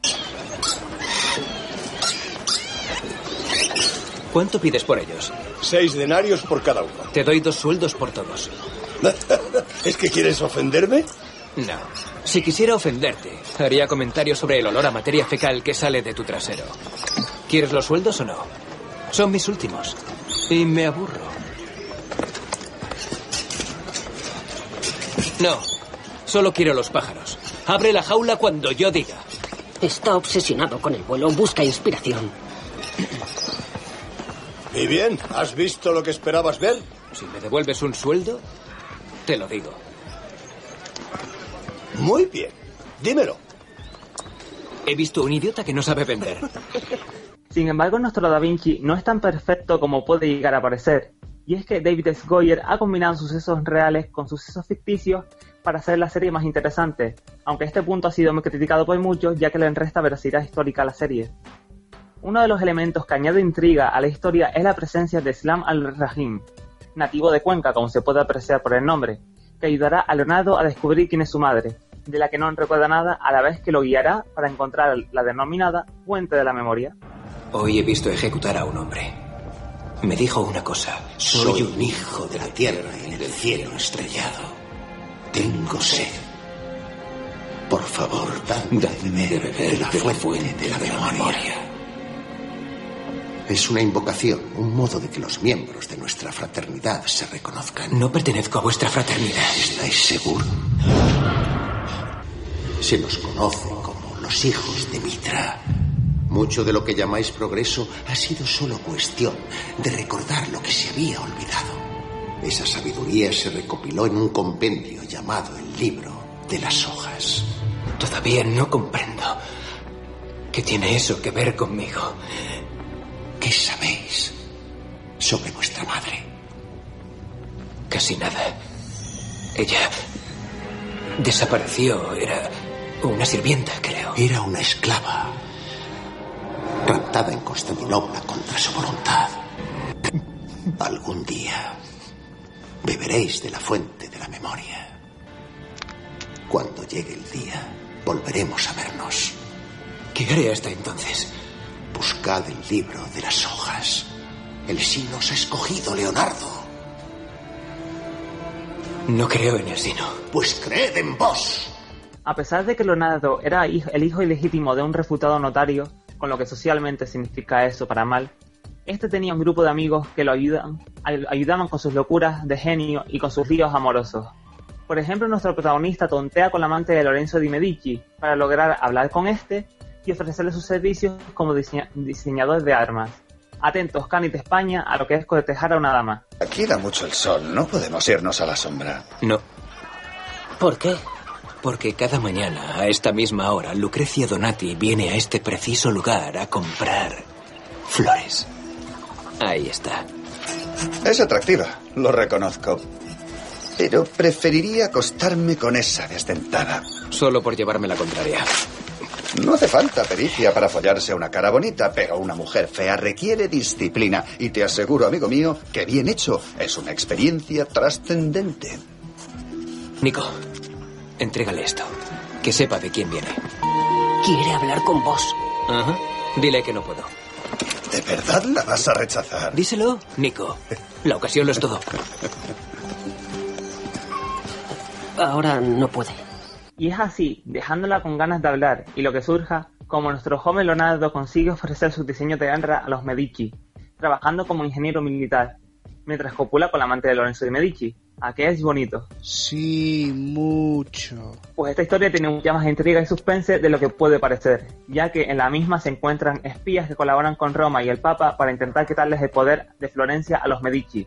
¿Cuánto pides por ellos? Seis denarios por cada uno. Te doy dos sueldos por todos. (laughs) ¿Es que quieres ofenderme? No. Si quisiera ofenderte, haría comentarios sobre el olor a materia fecal que sale de tu trasero. ¿Quieres los sueldos o no? Son mis últimos. Y me aburro. No. Solo quiero los pájaros. Abre la jaula cuando yo diga. Está obsesionado con el vuelo. Busca inspiración. Y bien, ¿has visto lo que esperabas ver? Si me devuelves un sueldo, te lo digo. Muy bien. Dímelo. He visto un idiota que no sabe vender. Sin embargo, nuestro Da Vinci no es tan perfecto como puede llegar a parecer. Y es que David S. Goyer ha combinado sucesos reales con sucesos ficticios para hacer la serie más interesante, aunque este punto ha sido muy criticado por muchos ya que le resta veracidad histórica a la serie. Uno de los elementos que añade intriga a la historia es la presencia de Islam al-Rahim, nativo de Cuenca, como se puede apreciar por el nombre, que ayudará a Leonardo a descubrir quién es su madre, de la que no recuerda nada a la vez que lo guiará para encontrar la denominada Fuente de la Memoria. Hoy he visto ejecutar a un hombre. Me dijo una cosa. Soy un hijo de la tierra y del cielo estrellado. Tengo sed. Por favor, dadme de beber de la fuente de la memoria. Es una invocación, un modo de que los miembros de nuestra fraternidad se reconozcan. No pertenezco a vuestra fraternidad. ¿Estáis seguros? Se nos conoce como los hijos de Mitra. Mucho de lo que llamáis progreso ha sido solo cuestión de recordar lo que se había olvidado. Esa sabiduría se recopiló en un compendio llamado el libro de las hojas. Todavía no comprendo. ¿Qué tiene eso que ver conmigo? ¿Qué sabéis sobre vuestra madre? Casi nada. Ella desapareció. Era una sirvienta, creo. Era una esclava. Raptada en Constantinopla contra su voluntad. Algún día beberéis de la fuente de la memoria. Cuando llegue el día, volveremos a vernos. ¿Qué haré hasta entonces? Buscad el libro de las hojas. El sí nos ha escogido, Leonardo. No creo en el sino. Pues creed en vos. A pesar de que Leonardo era el hijo ilegítimo de un refutado notario, con lo que socialmente significa eso para mal, este tenía un grupo de amigos que lo ayudan, ayudaban con sus locuras de genio y con sus líos amorosos. Por ejemplo, nuestro protagonista tontea con la amante de Lorenzo di Medici para lograr hablar con este y ofrecerle sus servicios como diseñador de armas. Atentos, Canit de España, a lo que es cortejar a una dama. Aquí da mucho el sol, no podemos irnos a la sombra. No. ¿Por qué? Porque cada mañana, a esta misma hora, Lucrecia Donati viene a este preciso lugar a comprar flores. Ahí está. Es atractiva, lo reconozco. Pero preferiría acostarme con esa desdentada. Solo por llevarme la contraria. No hace falta pericia para follarse a una cara bonita, pero una mujer fea requiere disciplina. Y te aseguro, amigo mío, que bien hecho es una experiencia trascendente. Nico, entrégale esto. Que sepa de quién viene. Quiere hablar con vos. Ajá. Dile que no puedo. ¿De verdad la vas a rechazar? Díselo, Nico. La ocasión lo es todo. Ahora no puede. Y es así, dejándola con ganas de hablar y lo que surja, como nuestro joven Leonardo consigue ofrecer sus diseños de guerra a los Medici, trabajando como ingeniero militar, mientras copula con la amante de Lorenzo de Medici. ¿A qué es bonito? Sí, mucho. Pues esta historia tiene mucha más intriga y suspense de lo que puede parecer, ya que en la misma se encuentran espías que colaboran con Roma y el Papa para intentar quitarles el poder de Florencia a los Medici.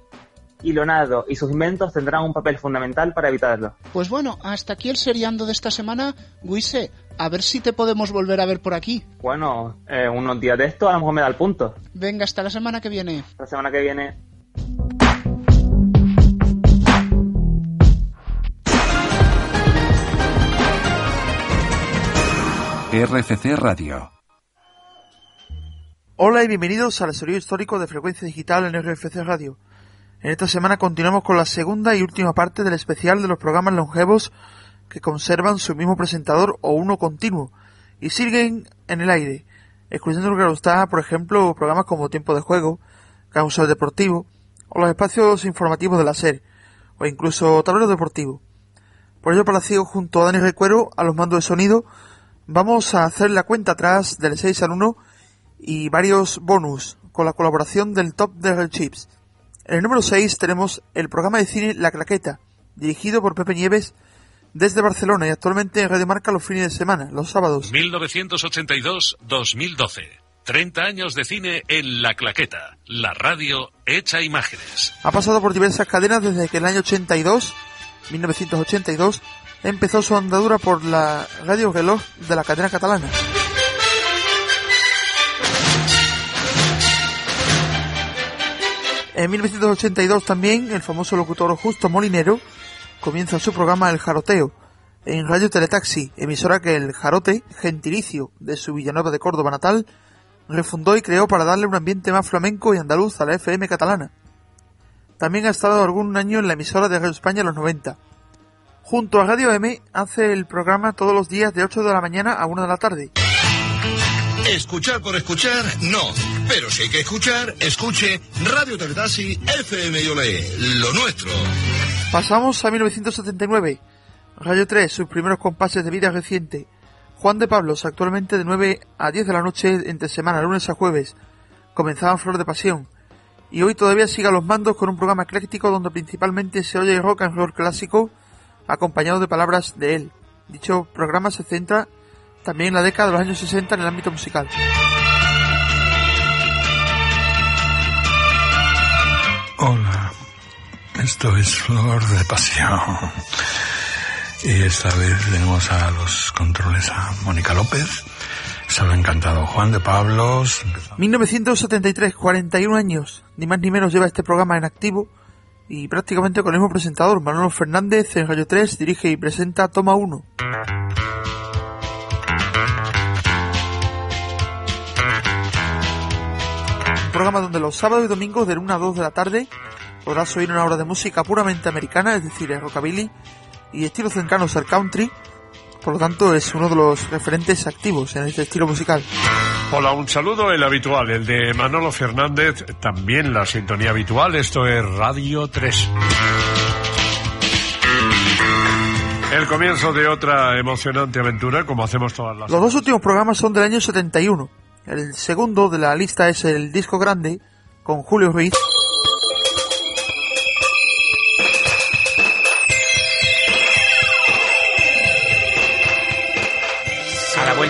Y Leonardo y sus inventos tendrán un papel fundamental para evitarlo. Pues bueno, hasta aquí el seriando de esta semana. Guise, a ver si te podemos volver a ver por aquí. Bueno, eh, unos días de esto a lo mejor me da el punto. Venga, hasta la semana que viene. La semana que viene. RCC Radio. Hola y bienvenidos al sonido histórico de frecuencia digital en RFC Radio. En esta semana continuamos con la segunda y última parte del especial de los programas longevos que conservan su mismo presentador o uno continuo y siguen en el aire, excluyendo lo que está, por ejemplo, programas como Tiempo de Juego, Causal Deportivo o los espacios informativos de la SER o incluso Tablero Deportivo. Por ello, Palacio junto a Dani Recuero a los mandos de sonido vamos a hacer la cuenta atrás del 6 al 1 y varios bonus con la colaboración del top de Red Chips. En el número 6 tenemos el programa de cine La Claqueta, dirigido por Pepe Nieves desde Barcelona y actualmente en Radio Marca los fines de semana, los sábados. 1982-2012. 30 años de cine en La Claqueta, la radio hecha imágenes. Ha pasado por diversas cadenas desde que el año 82, 1982, empezó su andadura por la radio reloj de la cadena catalana. En 1982 también el famoso locutor Justo Molinero comienza su programa El Jaroteo en Radio Teletaxi, emisora que el Jarote, gentilicio de su Villanueva de Córdoba natal, refundó y creó para darle un ambiente más flamenco y andaluz a la FM catalana. También ha estado algún año en la emisora de Radio España en los 90. Junto a Radio M hace el programa todos los días de 8 de la mañana a 1 de la tarde. Escuchar por escuchar, no. Pero si hay que escuchar, escuche Radio Teletasi FM y Olé, lo nuestro. Pasamos a 1979. Radio 3, sus primeros compases de vida reciente. Juan de Pablos, actualmente de 9 a 10 de la noche entre semana, lunes a jueves. Comenzaba Flor de Pasión. Y hoy todavía sigue a los mandos con un programa ecléctico donde principalmente se oye rock and roll clásico, acompañado de palabras de él. Dicho programa se centra también en la década de los años 60 en el ámbito musical. Hola, esto es Flor de Pasión. Y esta vez tenemos a los controles a Mónica López. Se lo ha encantado Juan de Pablos. 1973, 41 años, ni más ni menos lleva este programa en activo y prácticamente con el mismo presentador, Manolo Fernández, en Radio 3, dirige y presenta Toma 1. Un programa donde los sábados y domingos de 1 a 2 de la tarde podrás oír una hora de música puramente americana, es decir, rockabilly, y estilos cercanos al country, por lo tanto es uno de los referentes activos en este estilo musical. Hola, un saludo, el habitual, el de Manolo Fernández, también la sintonía habitual, esto es Radio 3. El comienzo de otra emocionante aventura, como hacemos todas las... Los dos últimos programas son del año 71. El segundo de la lista es el disco grande, con Julio Ruiz.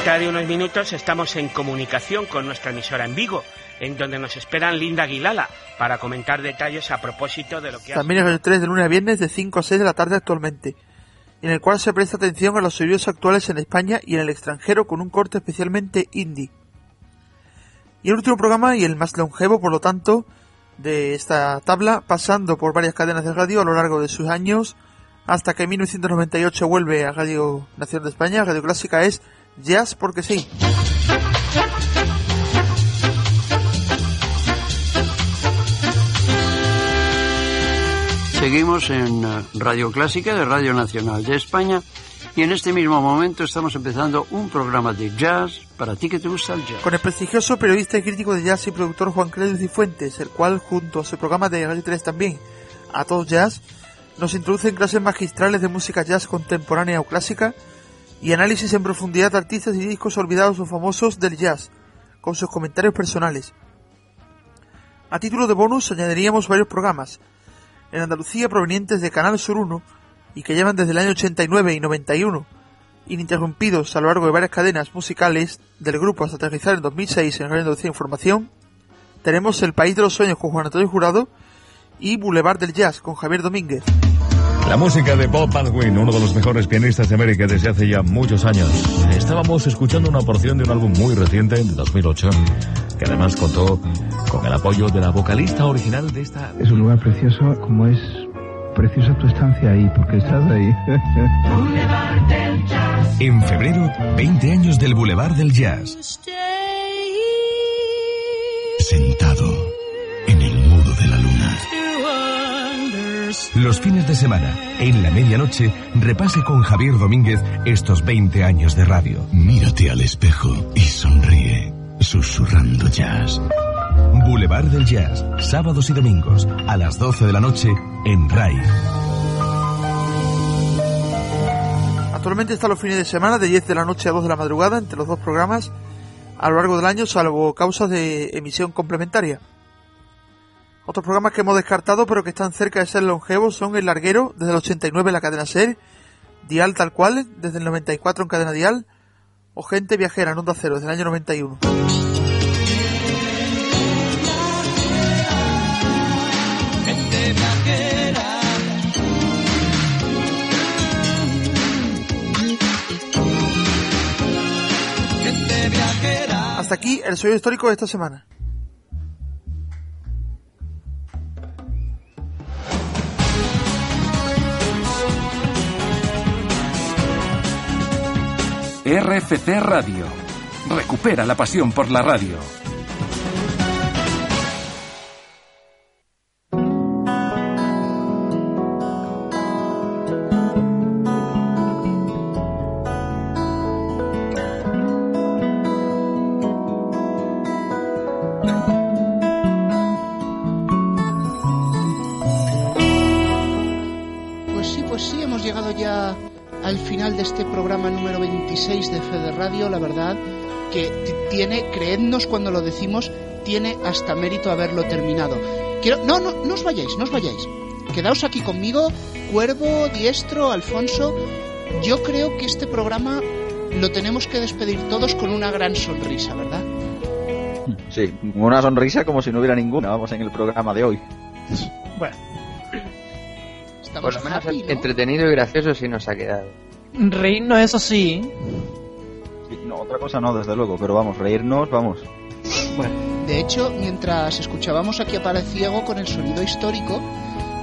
A la vuelta de unos minutos estamos en comunicación con nuestra emisora en Vigo, en donde nos esperan Linda Aguilala para comentar detalles a propósito de lo que También es el 3 de lunes a viernes de 5 a 6 de la tarde actualmente, en el cual se presta atención a los subidos actuales en España y en el extranjero con un corte especialmente indie. Y el último programa y el más longevo, por lo tanto, de esta tabla, pasando por varias cadenas de radio a lo largo de sus años, hasta que en 1998 vuelve a Radio Nacional de España, Radio Clásica es Jazz porque sí. Seguimos en eh, Radio Clásica de Radio Nacional de España y en este mismo momento estamos empezando un programa de jazz para ti que te gusta el jazz. Con el prestigioso periodista y crítico de jazz y productor Juan Cledio Cifuentes, el cual junto a su programa de Radio 3 también, A Todos Jazz, nos introduce en clases magistrales de música jazz contemporánea o clásica y análisis en profundidad de artistas y discos olvidados o famosos del jazz, con sus comentarios personales. A título de bonus añadiríamos varios programas en Andalucía provenientes de Canal Sur 1 y que llevan desde el año 89 y 91 ininterrumpidos a lo largo de varias cadenas musicales del grupo hasta aterrizar en 2006 en Radio Andalucía Información, tenemos El País de los Sueños con Juan Antonio Jurado y Boulevard del Jazz con Javier Domínguez. La música de Bob Baldwin, uno de los mejores pianistas de América desde hace ya muchos años. Estábamos escuchando una porción de un álbum muy reciente, de 2008, que además contó con el apoyo de la vocalista original de esta... Es un lugar precioso, como es preciosa tu estancia ahí, porque estás ahí. (laughs) En febrero, 20 años del Boulevard del Jazz. Sentado en el muro de la luna. Los fines de semana, en la medianoche, repase con Javier Domínguez estos 20 años de radio. Mírate al espejo y sonríe, susurrando jazz. Boulevard del Jazz, sábados y domingos, a las 12 de la noche, en RAI. Actualmente está los fines de semana de 10 de la noche a 2 de la madrugada entre los dos programas a lo largo del año, salvo causas de emisión complementaria. Otros programas que hemos descartado pero que están cerca de ser longevos son El Larguero, desde el 89 en la cadena SER, Dial tal cual, desde el 94 en cadena Dial, o Gente Viajera en Onda Cero, desde el año 91. Hasta aquí el sueño histórico de esta semana. RFC Radio. Recupera la pasión por la radio. Final de este programa número 26 de Fede Radio, la verdad que tiene, creednos cuando lo decimos, tiene hasta mérito haberlo terminado. Quiero, no, no, no os vayáis, no os vayáis. Quedaos aquí conmigo, Cuervo, Diestro, Alfonso. Yo creo que este programa lo tenemos que despedir todos con una gran sonrisa, ¿verdad? Sí, una sonrisa como si no hubiera ninguna, vamos, en el programa de hoy. Bueno, Por lo menos entretenido y gracioso sí nos ha quedado. Reírnos, eso sí. Sí, no, otra cosa no, desde luego, pero vamos, reírnos, vamos. Bueno, de hecho, mientras escuchábamos aquí a Paleciego con el sonido histórico,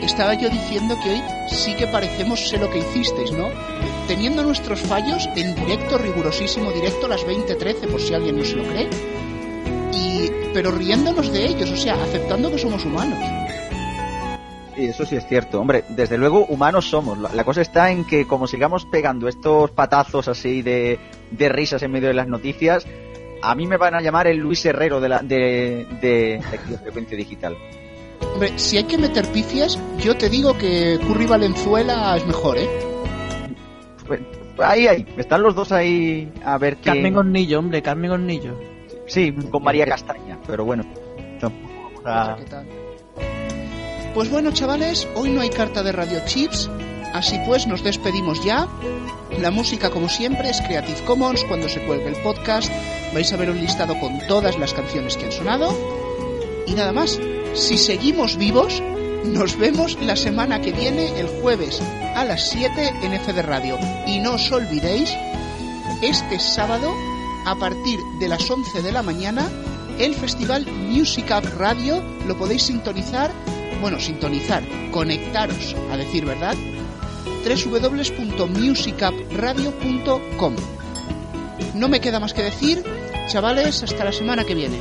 estaba yo diciendo que hoy sí que parecemos sé lo que hicisteis, ¿no? Teniendo nuestros fallos en directo, rigurosísimo directo, las 20.13, por si alguien no se lo cree, y, pero riéndonos de ellos, o sea, aceptando que somos humanos. Sí, eso sí es cierto. Hombre, desde luego humanos somos. La, la cosa está en que como sigamos pegando estos patazos así de, de risas en medio de las noticias, a mí me van a llamar el Luis Herrero de la de, de, de frecuencia digital. Hombre, si hay que meter pifias, yo te digo que Curry Valenzuela es mejor, ¿eh? Pues, ahí, ahí, están los dos ahí a ver qué... Carmen Hornillo, hombre, Carmen Hornillo. Sí, con María Castaña, pero bueno. tampoco vamos a- ¿Qué tal? Pues bueno, chavales, hoy no hay carta de Radio Chips, así pues nos despedimos ya. La música, como siempre, es Creative Commons. Cuando se cuelgue el podcast, vais a ver un listado con todas las canciones que han sonado. Y nada más, si seguimos vivos, nos vemos la semana que viene, el jueves, a las 7 en F de Radio. Y no os olvidéis, este sábado, a partir de las 11 de la mañana, el festival Music Up Radio lo podéis sintonizar, bueno, sintonizar, conectaros, a decir verdad, www.musicupradio.com. No me queda más que decir, chavales, hasta la semana que viene.